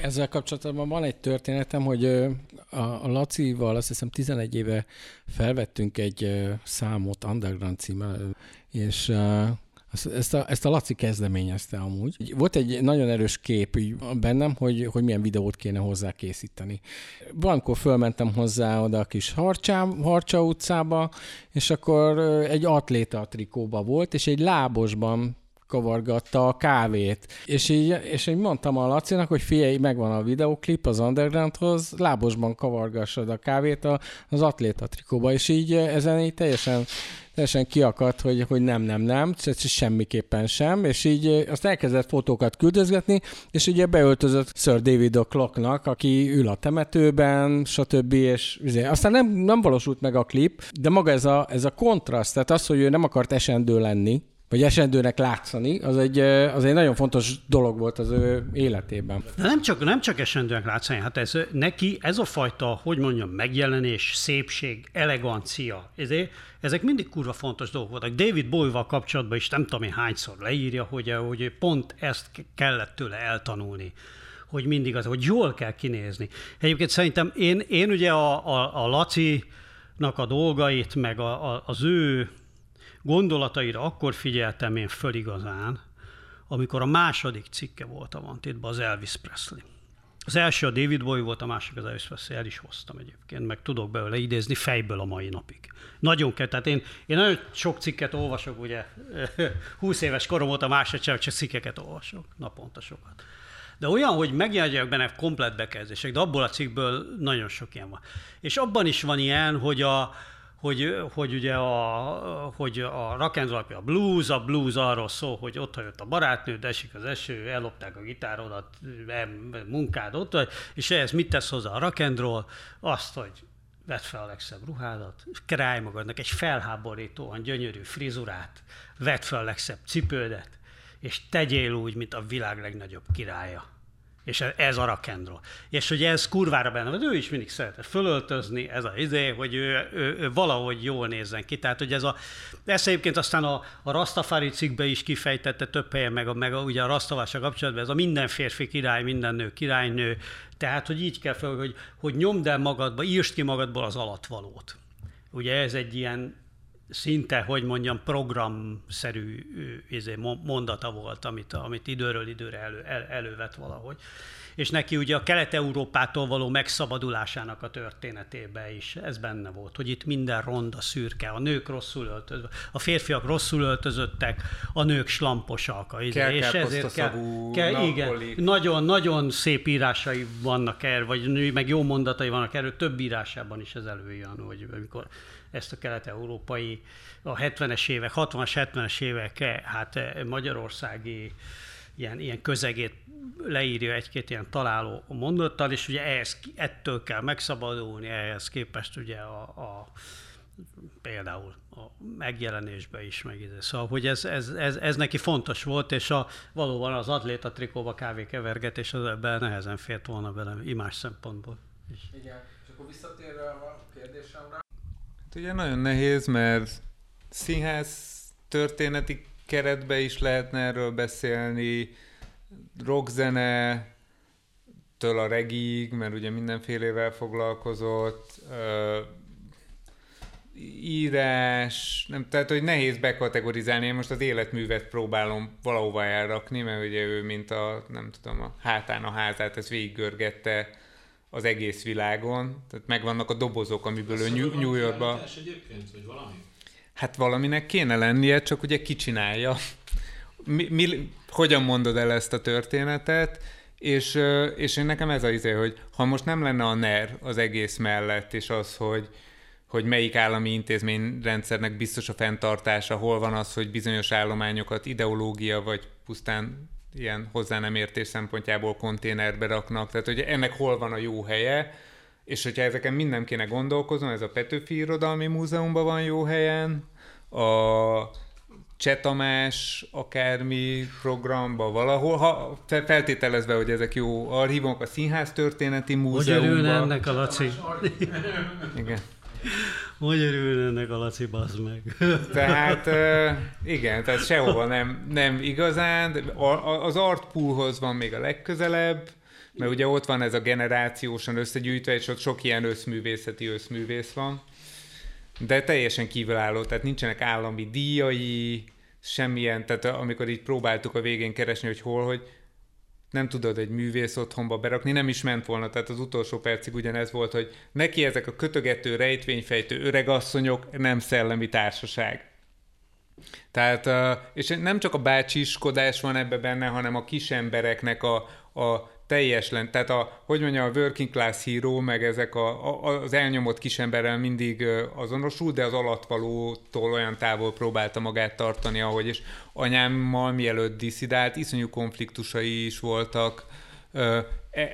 Ezzel kapcsolatban van egy történetem, hogy a Lacival azt hiszem 11 éve felvettünk egy számot Underground címmel, és ezt a, ezt a Laci kezdeményezte amúgy. Volt egy nagyon erős kép bennem, hogy, hogy milyen videót kéne hozzá készíteni. Valamikor fölmentem hozzá oda a kis Harcsá, Harcsa utcába, és akkor egy atléta trikóba volt, és egy lábosban kavargatta a kávét. És így, és így mondtam a Lacinak, hogy figyelj, megvan a videoklip az Undergroundhoz, lábosban kavargassad a kávét az atléta trikóba, és így ezen így teljesen teljesen kiakadt, hogy, hogy nem, nem, nem, semmiképpen sem, és így azt elkezdett fotókat küldözgetni, és ugye beöltözött Sir David O'Clocknak, aki ül a temetőben, stb. és ugye, aztán nem, nem valósult meg a klip, de maga ez a, ez a kontraszt, tehát az, hogy ő nem akart esendő lenni, vagy esendőnek látszani, az egy, az egy nagyon fontos dolog volt az ő életében. De nem csak, nem csak esendőnek látszani, hát ez, neki ez a fajta, hogy mondjam, megjelenés, szépség, elegancia, ezért, ezek mindig kurva fontos dolgok voltak. David Bowie-val kapcsolatban is nem tudom én hányszor leírja, hogy, hogy pont ezt kellett tőle eltanulni hogy mindig az, hogy jól kell kinézni. Egyébként szerintem én, én ugye a, a, a Laci-nak a dolgait, meg a, a, az ő gondolataira akkor figyeltem én föl igazán, amikor a második cikke volt a Vantitban, az Elvis Presley. Az első a David Bowie volt, a másik az Elvis Presley, el is hoztam egyébként, meg tudok belőle idézni fejből a mai napig. Nagyon kell, tehát én, én nagyon sok cikket olvasok, ugye 20 éves korom óta másodszor csak cikkeket olvasok, naponta sokat. De olyan, hogy megjelenjenek benne komplet bekezdések, de abból a cikkből nagyon sok ilyen van. És abban is van ilyen, hogy a, hogy, hogy ugye a, hogy a rock and roll, a blues, a blues arról szól, hogy ott jött a barátnő, esik az eső, ellopták a gitárodat, munkád ott és ehhez mit tesz hozzá a rock and roll? Azt, hogy vedd fel a legszebb ruhádat, keráj magadnak egy felháborítóan gyönyörű frizurát, vedd fel a legszebb cipődet, és tegyél úgy, mint a világ legnagyobb királya és ez a rock'n'roll. És hogy ez kurvára benne van, ő is mindig szeretett fölöltözni, ez az izé, hogy ő, ő, ő, valahogy jól nézzen ki. Tehát, hogy ez a, ezt egyébként aztán a, a Rastafari cikkbe is kifejtette több helyen, meg, a, meg a, ugye a Rastavással kapcsolatban, ez a minden férfi király, minden nő királynő, tehát, hogy így kell fel, hogy, hogy nyomd el magadba, írst ki magadból az alatvalót. Ugye ez egy ilyen szinte, hogy mondjam, programszerű izé, mondata volt, amit, amit időről időre elő, el, elővet valahogy. És neki ugye a Kelet-Európától való megszabadulásának a történetében is ez benne volt, hogy itt minden ronda, szürke, a nők rosszul öltözve, a férfiak rosszul öltözöttek, a nők slamposak. Izé, kell, és kell ezért kell, kell igen, nagyon, nagyon szép írásai vannak erről, vagy meg jó mondatai vannak erről, több írásában is ez előjön, hogy amikor ezt a kelet-európai, a 70-es évek, 60-as, 70-es évek, hát eh, magyarországi ilyen, ilyen közegét leírja egy-két ilyen találó mondattal, és ugye ehhez, ettől kell megszabadulni, ehhez képest ugye a, a például a megjelenésbe is meg. Szóval, hogy ez, ez, ez, ez, neki fontos volt, és a, valóban az atléta trikóba kávékevergetés az ebben nehezen fért volna bele imás szempontból. Igen, és akkor visszatérve a kérdésemre. Hát ugye nagyon nehéz, mert színház történeti keretbe is lehetne erről beszélni, rockzene, től a regig, mert ugye mindenfélével foglalkozott, írás, nem, tehát hogy nehéz bekategorizálni, én most az életművet próbálom valahova elrakni, mert ugye ő, mint a, nem tudom, a hátán a házát, ez végiggörgette az egész világon, tehát megvannak a dobozok, amiből ő New, New Yorkba... egyébként, vagy valami? Hát valaminek kéne lennie, csak ugye kicsinálja. Mi, mi, hogyan mondod el ezt a történetet? És, és én nekem ez az izé, hogy ha most nem lenne a NER az egész mellett, és az, hogy, hogy melyik állami intézményrendszernek biztos a fenntartása, hol van az, hogy bizonyos állományokat ideológia vagy pusztán ilyen hozzá nem értés szempontjából konténerbe raknak, tehát hogy ennek hol van a jó helye, és hogyha ezeken minden kéne gondolkoznom, ez a Petőfi Irodalmi Múzeumban van jó helyen, a Csetamás akármi programba valahol, ha feltételezve, hogy ezek jó archívumok, a Színház Történeti Múzeumban. Hogy ennek a Laci? Igen. Hogy örülne ennek a Laci, bazd meg. Tehát igen, tehát sehova nem, nem igazán. Az artpoolhoz van még a legközelebb, mert ugye ott van ez a generációsan összegyűjtve, és ott sok ilyen összművészeti összművész van. De teljesen kívülálló, tehát nincsenek állami díjai, semmilyen, tehát amikor így próbáltuk a végén keresni, hogy hol, hogy nem tudod egy művész otthonba berakni, nem is ment volna, tehát az utolsó percig ugyanez volt, hogy neki ezek a kötögető, rejtvényfejtő öregasszonyok nem szellemi társaság. Tehát, és nem csak a bácsiskodás van ebbe benne, hanem a kis embereknek a, a teljes lent, tehát a, hogy mondja, a working class hero, meg ezek a, a, az elnyomott kisemberrel mindig azonosul, de az alatvalótól olyan távol próbálta magát tartani, ahogy és anyámmal mielőtt diszidált, iszonyú konfliktusai is voltak, e,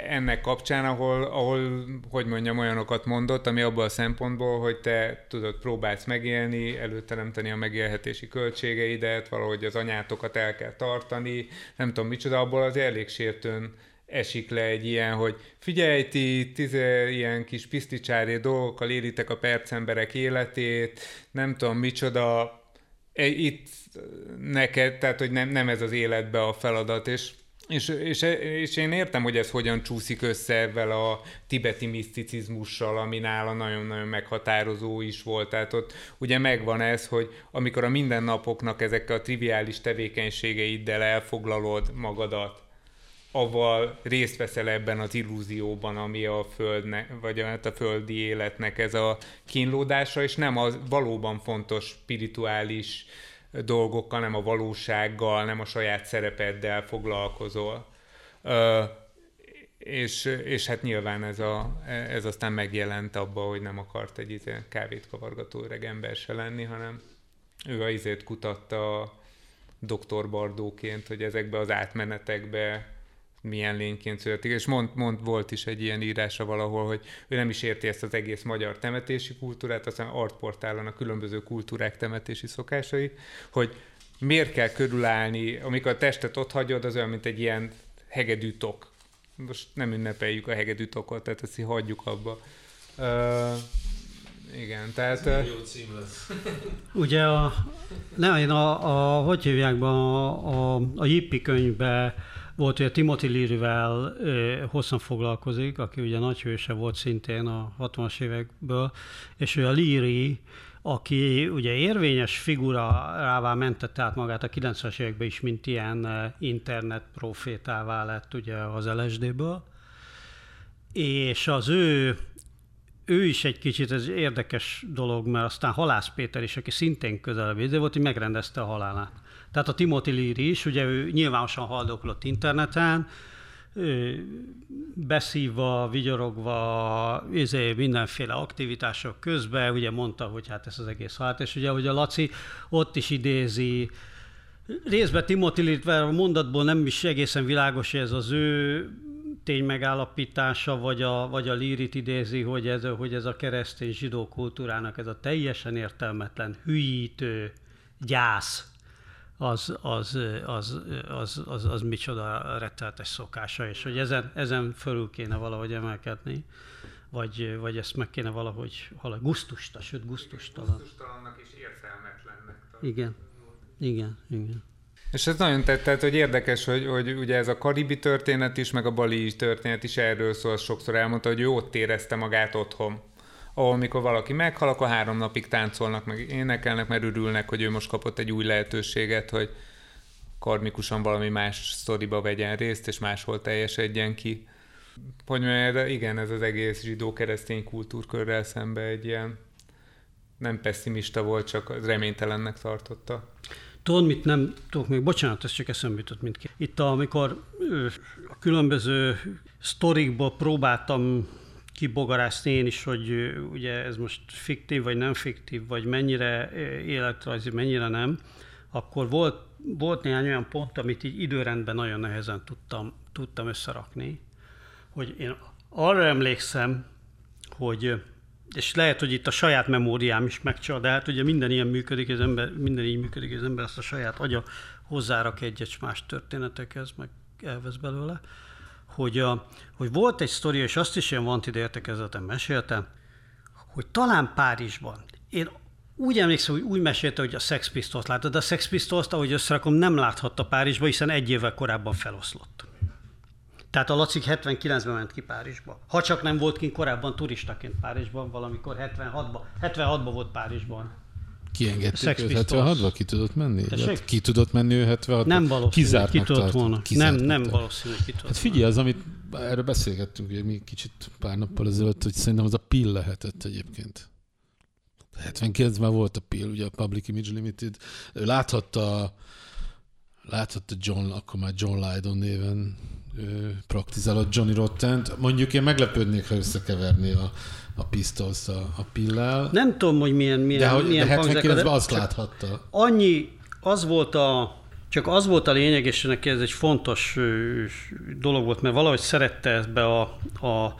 ennek kapcsán, ahol, ahol, hogy mondjam, olyanokat mondott, ami abban a szempontból, hogy te tudod, próbálsz megélni, előteremteni a megélhetési költségeidet, valahogy az anyátokat el kell tartani, nem tudom micsoda, abból az elég sértőn esik le egy ilyen, hogy figyelj, ti tize ilyen kis piszticsári dolgokkal éritek a percemberek életét, nem tudom micsoda, itt neked, tehát hogy nem, nem ez az életbe a feladat, és és, és, és én értem, hogy ez hogyan csúszik össze ezzel a tibeti miszticizmussal, ami nála nagyon-nagyon meghatározó is volt. Tehát ott ugye megvan ez, hogy amikor a mindennapoknak ezekkel a triviális tevékenységeiddel elfoglalod magadat, avval részt veszel ebben az illúzióban, ami a földnek, vagy a földi életnek ez a kínlódása, és nem az valóban fontos spirituális dolgokkal, nem a valósággal, nem a saját szerepeddel foglalkozol. Ö, és, és hát nyilván ez, a, ez aztán megjelent abba, hogy nem akart egy izé, kávét kavargató öreg ember se lenni, hanem ő a izét kutatta doktor Bardóként, hogy ezekbe az átmenetekbe milyen lényként születik, és mond, mond, volt is egy ilyen írása valahol, hogy ő nem is érti ezt az egész magyar temetési kultúrát, aztán artportálon a különböző kultúrák temetési szokásai, hogy miért kell körülállni, amikor a testet ott hagyod, az olyan, mint egy ilyen hegedű tok. Most nem ünnepeljük a hegedű tokot, tehát ezt így hagyjuk abba. Uh, igen, tehát... Ez jó cím lesz. Ugye a, nem, én a, a hogy hívják be, a, a, a Jippi könyvben volt, hogy a Timothy Leary-vel hosszan foglalkozik, aki ugye nagy hőse volt szintén a 60-as évekből, és ő a Leary, aki ugye érvényes figura rává mentette át magát a 90-es években is, mint ilyen internet profétává lett ugye az LSD-ből, és az ő ő is egy kicsit, ez érdekes dolog, mert aztán Halász Péter is, aki szintén közelebb volt, hogy megrendezte a halálát. Tehát a Timothy Leary is, ugye ő nyilvánosan haldoklott interneten, beszívva, vigyorogva, izé, mindenféle aktivitások közben, ugye mondta, hogy hát ez az egész hát, és ugye, hogy a Laci ott is idézi részben Timothy Littler a mondatból nem is egészen világos, hogy ez az ő tény megállapítása, vagy a, vagy a lírit idézi, hogy ez, hogy ez a keresztény zsidó kultúrának ez a teljesen értelmetlen, hülyítő gyász, az, az, az, az, az, az micsoda retteltes szokása, és hogy ezen, ezen fölül kéne valahogy emelkedni, vagy, vagy ezt meg kéne valahogy, valahogy gusztusta, sőt gusztustalan. Gusztustalannak és értelmetlennek. Igen, igen, igen. És ez nagyon tett, tehát, hogy érdekes, hogy, hogy ugye ez a karibi történet is, meg a bali történet is erről szól, sokszor elmondta, hogy ő ott érezte magát otthon. Ahol mikor valaki meghal, akkor három napig táncolnak, meg énekelnek, mert örülnek, hogy ő most kapott egy új lehetőséget, hogy karmikusan valami más sztoriba vegyen részt, és máshol teljesedjen ki. Hogy mondjam, igen, ez az egész zsidó-keresztény kultúrkörrel szembe egy ilyen nem pessimista volt, csak reménytelennek tartotta. Tudod, mit nem tudok még, bocsánat, ez csak eszembe jutott mindkét. Itt, amikor a különböző sztorikból próbáltam kibogarászni én is, hogy ugye ez most fiktív, vagy nem fiktív, vagy mennyire életrajzi, mennyire nem, akkor volt, volt néhány olyan pont, amit így időrendben nagyon nehezen tudtam, tudtam összerakni, hogy én arra emlékszem, hogy és lehet, hogy itt a saját memóriám is megcsal, de hát ugye minden ilyen működik, az ember, minden így működik, az ember azt a saját agya hozzárak egy más történetekhez, meg elvesz belőle, hogy, a, hogy volt egy sztori, és azt is ilyen Vantid értekezeten meséltem, hogy talán Párizsban, én úgy emlékszem, hogy úgy mesélte, hogy a Sex Pistols látta, de a Sex Pistols, ahogy összerakom, nem láthatta Párizsba, hiszen egy évvel korábban feloszlott. Tehát a Laci 79-ben ment ki Párizsba. Ha csak nem volt kint korábban turistaként Párizsban, valamikor 76-ban. 76-ban volt Párizsban. Kiengedték őt 76-ba? Ki tudott menni? Hát ki tudott menni ő 76 Nem valószínű, ki tudott volna. Nem, nem valószínű, ki tudott Hát figyelj, az, amit erről beszélgettünk, ugye mi kicsit pár nappal ezelőtt, hogy szerintem az a pill lehetett egyébként. 79-ben volt a pill, ugye a Public Image Limited. Ő láthatta, láthatta John, akkor már John Lydon néven praktizálott Johnny Rottent. Mondjuk én meglepődnék, ha összekeverné a, a pistols a, a pillel. Nem tudom, hogy milyen, milyen De, hogy, milyen de 79-ben azt láthatta. Annyi, az volt a, csak az volt a lényeg, és neki ez egy fontos dolog volt, mert valahogy szerette ebbe a, a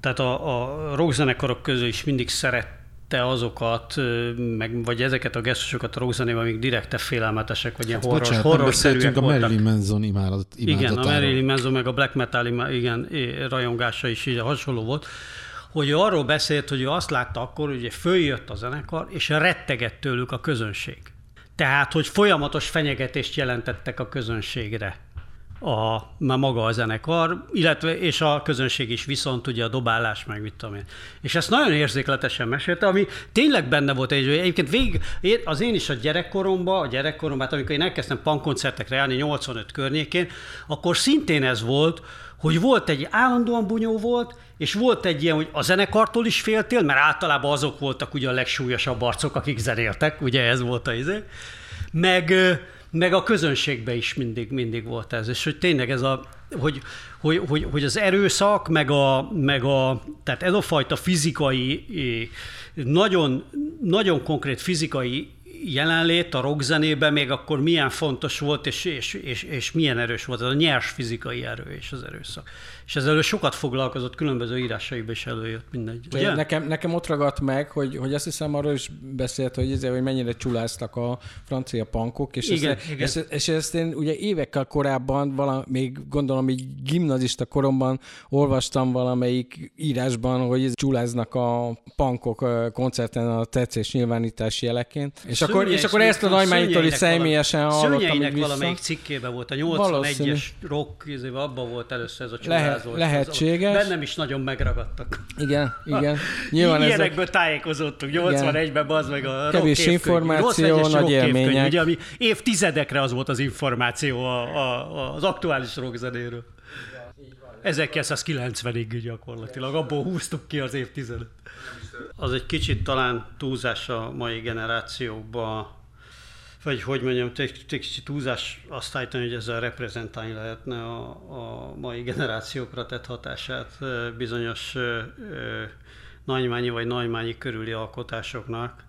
tehát a, a rockzenekarok közül is mindig szeret, te azokat, meg, vagy ezeket a gesztusokat a rockzenében amik direkte félelmetesek, vagy ilyen hát, horror, bocsánat, horror beszéltünk a Marilyn Manson imádat, Igen, a Marilyn Manson meg a black metal igen, rajongása is így hasonló volt, hogy ő arról beszélt, hogy ő azt látta akkor, hogy följött a zenekar, és rettegett tőlük a közönség. Tehát, hogy folyamatos fenyegetést jelentettek a közönségre a, már maga a zenekar, illetve és a közönség is viszont ugye a dobálás, meg mit tudom én. És ezt nagyon érzékletesen mesélte, ami tényleg benne volt egy, egyébként végig, az én is a gyerekkoromban, a gyerekkoromban, hát amikor én elkezdtem punkkoncertekre járni 85 környékén, akkor szintén ez volt, hogy volt egy állandóan bunyó volt, és volt egy ilyen, hogy a zenekartól is féltél, mert általában azok voltak ugye a legsúlyosabb arcok, akik zenéltek, ugye ez volt a izé, meg, meg a közönségbe is mindig, mindig volt ez. És hogy tényleg ez a, hogy, hogy, hogy, hogy az erőszak, meg a, meg a, tehát ez a fajta fizikai, nagyon, nagyon konkrét fizikai jelenlét a rockzenében még akkor milyen fontos volt, és, és, és, és milyen erős volt, ez a nyers fizikai erő és az erőszak. És ezzel sokat foglalkozott, különböző írásaiban is előjött mindegy. Ugye? Nekem, nekem ott ragadt meg, hogy, hogy azt hiszem arról is beszélt, hogy, ezért, hogy mennyire csuláztak a francia pankok, és, igen, ezt, igen. És, és ezt én ugye évekkel korábban, vala, még gondolom így gimnazista koromban olvastam valamelyik írásban, hogy csuláznak a pankok koncerten a tetszés nyilvánítási jeleként. És akkor, és akkor ezt a nagymányitól is személyesen hallottam Szőnyeinek valamelyik cikkében volt, a 81-es rock, abban volt először ez a csulázás Lehet, lehetséges. Bennem is nagyon megragadtak. Igen, igen. Nyilván Ilyenekből ezek... tájékozottunk. 81-ben az meg a Kevés információ, nagy élmények. Ugye, ami évtizedekre az volt az információ a, a, az aktuális rockzenéről. 1990-ig gyakorlatilag, abból húztuk ki az évtizedet. Az egy kicsit talán túlzás a mai generációkban, vagy hogy mondjam, egy kicsit túlzás azt állítani, hogy ezzel reprezentálni lehetne a, a mai generációkra tett hatását bizonyos ö, nagymányi vagy nagymányi körüli alkotásoknak.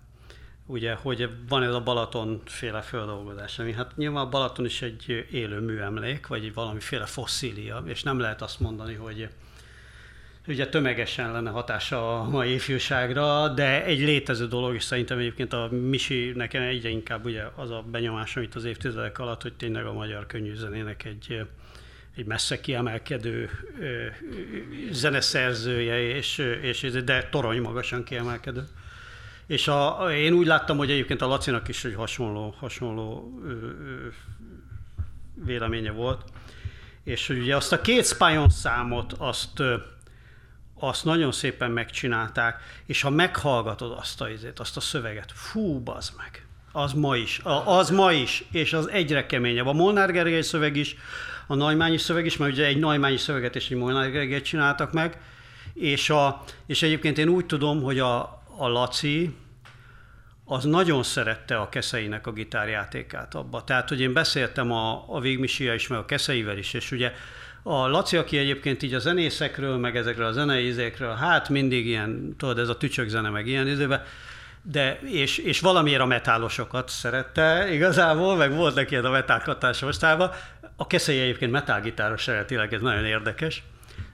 ugye, hogy van ez a Balaton féle földolgozás, ami hát nyilván Balaton is egy élő műemlék, vagy egy valamiféle fosszília, és nem lehet azt mondani, hogy ugye tömegesen lenne hatása a mai ifjúságra, de egy létező dolog, és szerintem egyébként a Misi nekem egyre inkább ugye az a benyomás, amit az évtizedek alatt, hogy tényleg a magyar könnyűzenének egy, egy messze kiemelkedő zeneszerzője, és, és, de torony magasan kiemelkedő. És a, én úgy láttam, hogy egyébként a Lacinak is egy hasonló, hasonló ö, ö, véleménye volt. És hogy ugye azt a két Spion számot, azt, azt nagyon szépen megcsinálták, és ha meghallgatod azt a, azt a szöveget, fú, bazd meg, az ma is, az ma is, és az egyre keményebb. A Molnár Gergely szöveg is, a Najmányi szöveg is, mert ugye egy Najmányi szöveget és egy Molnár Gergelyt csináltak meg, és, a, és egyébként én úgy tudom, hogy a, a Laci, az nagyon szerette a Keszeinek a gitárjátékát abba. Tehát, hogy én beszéltem a, a Végmisia is, meg a Keszeivel is, és ugye a Laci, aki egyébként így a zenészekről, meg ezekről a zenei izékről, hát mindig ilyen, tudod, ez a tücsök zene, meg ilyen izébe, de, és, és valamiért a metálosokat szerette igazából, meg volt neki ez a metálkatása mostában. A Keszei egyébként metálgitáros eredetileg, ez nagyon érdekes.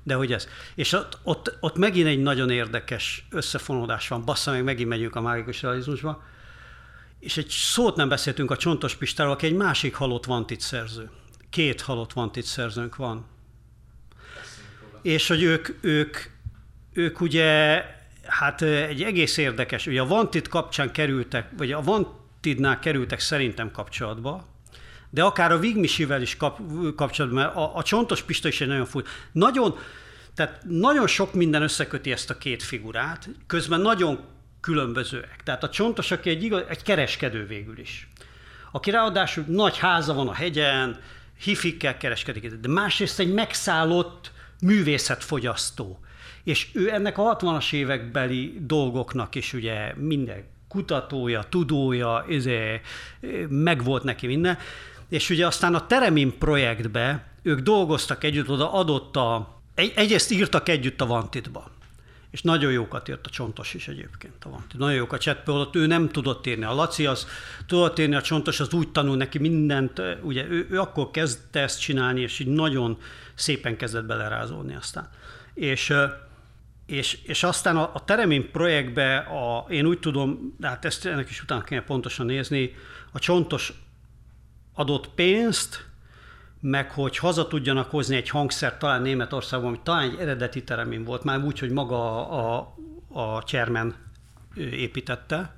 De hogy ez. És ott, ott, ott megint egy nagyon érdekes összefonódás van. Bassza meg, megint megyünk a mágikus realizmusba. És egy szót nem beszéltünk a Csontos Pistáról, aki egy másik halott vantit szerző. Két halott vantit szerzőnk van. És hogy ők, ők, ők ugye, hát egy egész érdekes, ugye a Vantit kapcsán kerültek, vagy a Vantidnál kerültek szerintem kapcsolatba, de akár a Vigmisivel is kap, kapcsolatban, mert a, a Csontos Pista is egy nagyon fúj. Nagyon, tehát nagyon sok minden összeköti ezt a két figurát, közben nagyon különbözőek. Tehát a Csontos, aki egy, igaz, egy kereskedő végül is, aki ráadásul nagy háza van a hegyen, hifikkel kereskedik, de másrészt egy megszállott művészetfogyasztó. És ő ennek a 60-as évekbeli dolgoknak is ugye minden kutatója, tudója, izé, meg volt neki minden. És ugye aztán a Teremin projektbe ők dolgoztak együtt, oda adott a, egy, egyrészt írtak együtt a Vantitba. És nagyon jókat írt a Csontos is egyébként a Vantit. Nagyon jókat csetpolott, ő nem tudott írni. A Laci az tudott írni, a Csontos az úgy tanul neki mindent, ugye ő, ő akkor kezdte ezt csinálni, és így nagyon szépen kezdett belerázódni aztán. És és, és aztán a, a Teremin projektbe, a, én úgy tudom, de hát ezt ennek is utána kell pontosan nézni, a Csontos adott pénzt, meg hogy haza tudjanak hozni egy hangszert, talán Németországban, ami talán egy eredeti teremén volt, már úgy, hogy maga a, a, a Csermen építette,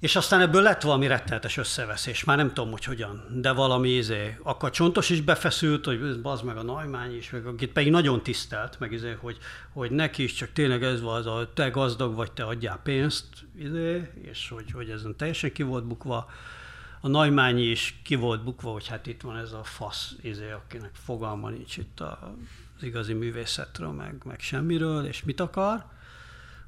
és aztán ebből lett valami rettenetes összeveszés, már nem tudom, hogy hogyan, de valami izé, akkor Csontos is befeszült, hogy az meg a Najmány is, meg akit pedig nagyon tisztelt, meg izé, hogy, hogy neki is csak tényleg ez az, a te gazdag vagy, te adjál pénzt, izé, és hogy, hogy ezen teljesen ki volt bukva a Najmányi is ki volt bukva, hogy hát itt van ez a fasz, izé, akinek fogalma nincs itt az igazi művészetről, meg, meg semmiről, és mit akar.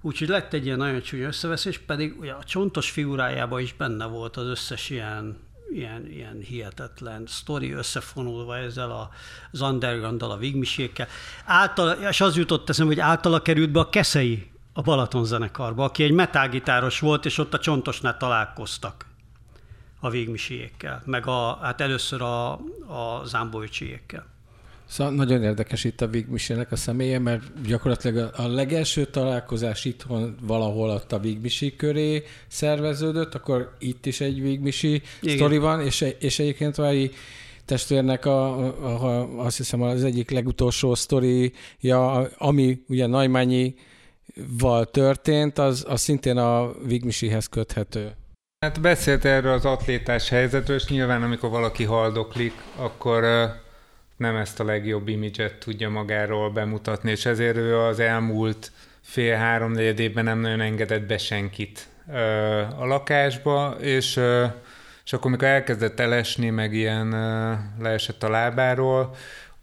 Úgyhogy lett egy ilyen nagyon csúnya összeveszés, pedig ugye a csontos figurájában is benne volt az összes ilyen, ilyen, ilyen hihetetlen sztori összefonulva ezzel a, az underground a vigmisékkel. És az jutott eszembe, hogy általa került be a Keszei a Balaton zenekarba, aki egy metágitáros volt, és ott a csontosnál találkoztak a végmisiékkel, meg a, hát először a, a zámbolycsiékkel. Szóval nagyon érdekes itt a Vigmisének a személye, mert gyakorlatilag a legelső találkozás itthon valahol ott a Vigmisi köré szerveződött, akkor itt is egy Vigmisi sztori van, és, és egyébként Vári testvérnek a, a, a, azt hiszem az egyik legutolsó sztoria, ami ugye Najmányi val történt, az, az szintén a Vigmisihez köthető. Hát beszélt erről az atlétás helyzetről, és nyilván amikor valaki haldoklik, akkor nem ezt a legjobb imidzset tudja magáról bemutatni, és ezért ő az elmúlt fél-három évben nem nagyon engedett be senkit a lakásba, és, és akkor, amikor elkezdett elesni, meg ilyen leesett a lábáról,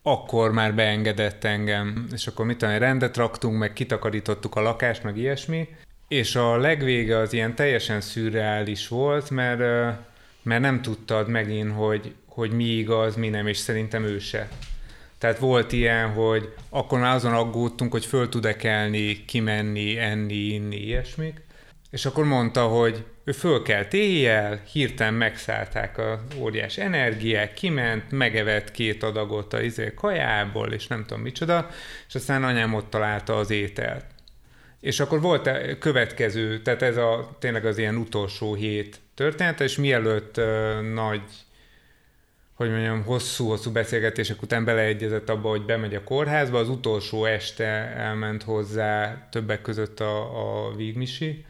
akkor már beengedett engem, és akkor mit tudom, rendet raktunk, meg kitakarítottuk a lakást, meg ilyesmi, és a legvége az ilyen teljesen szürreális volt, mert, mert nem tudtad megint, hogy, hogy mi igaz, mi nem, és szerintem ő se. Tehát volt ilyen, hogy akkor már azon aggódtunk, hogy föl tud-e kelni, kimenni, enni, inni, ilyesmik. és akkor mondta, hogy ő fölkelt éjjel, hirtelen megszállták a óriás energiák, kiment, megevett két adagot a izé kajából, és nem tudom micsoda, és aztán anyám ott találta az ételt. És akkor volt a következő, tehát ez a tényleg az ilyen utolsó hét története, és mielőtt uh, nagy hogy mondjam, hosszú-hosszú beszélgetések után beleegyezett abba, hogy bemegy a kórházba. Az utolsó este elment hozzá többek között a, a Vígmisi,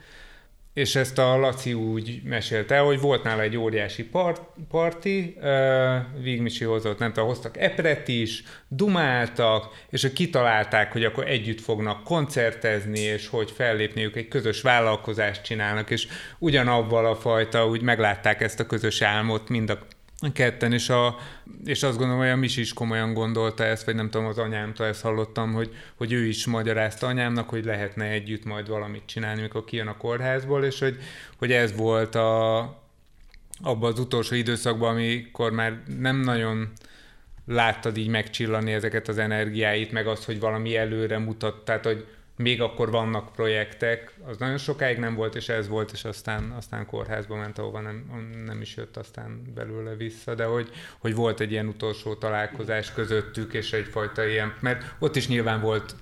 és ezt a Laci úgy mesélte, hogy volt nála egy óriási part, parti, uh, Vigmisi hozott, nem tudom, hoztak epret is, dumáltak, és hogy kitalálták, hogy akkor együtt fognak koncertezni, és hogy fellépniük, egy közös vállalkozást csinálnak, és ugyanabban a fajta, úgy meglátták ezt a közös álmot mind a ketten, és, a, és azt gondolom, hogy a Misi is komolyan gondolta ezt, vagy nem tudom, az anyámtól ezt hallottam, hogy, hogy ő is magyarázta anyámnak, hogy lehetne együtt majd valamit csinálni, mikor kijön a kórházból, és hogy, hogy ez volt a, abban az utolsó időszakban, amikor már nem nagyon láttad így megcsillani ezeket az energiáit, meg azt, hogy valami előre mutat, tehát hogy még akkor vannak projektek, az nagyon sokáig nem volt, és ez volt, és aztán, aztán kórházba ment, ahova nem, nem is jött aztán belőle vissza, de hogy, hogy volt egy ilyen utolsó találkozás közöttük, és egyfajta ilyen, mert ott is nyilván volt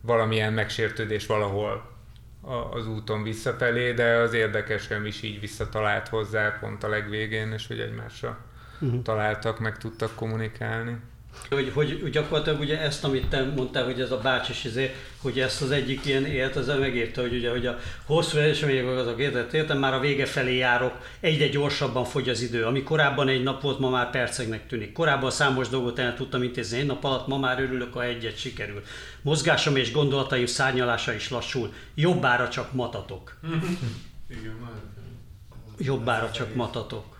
valamilyen megsértődés valahol az úton visszafelé, de az érdekes, hogy is így visszatalált hozzá pont a legvégén, és hogy egymásra uh-huh. találtak, meg tudtak kommunikálni. Hogy, hogy gyakorlatilag ugye ezt, amit te mondtál, hogy ez a bácsis, izé, hogy ezt az egyik ilyen élet, az megérte, hogy ugye, hogy a hosszú események azok érted, értem, már a vége felé járok, egyre gyorsabban fogy az idő. Ami korábban egy nap volt, ma már perceknek tűnik. Korábban számos dolgot el tudtam intézni egy nap alatt, ma már örülök, ha egyet sikerül. Mozgásom és gondolataim szárnyalása is lassul. Jobbára csak matatok. Jobbára csak matatok.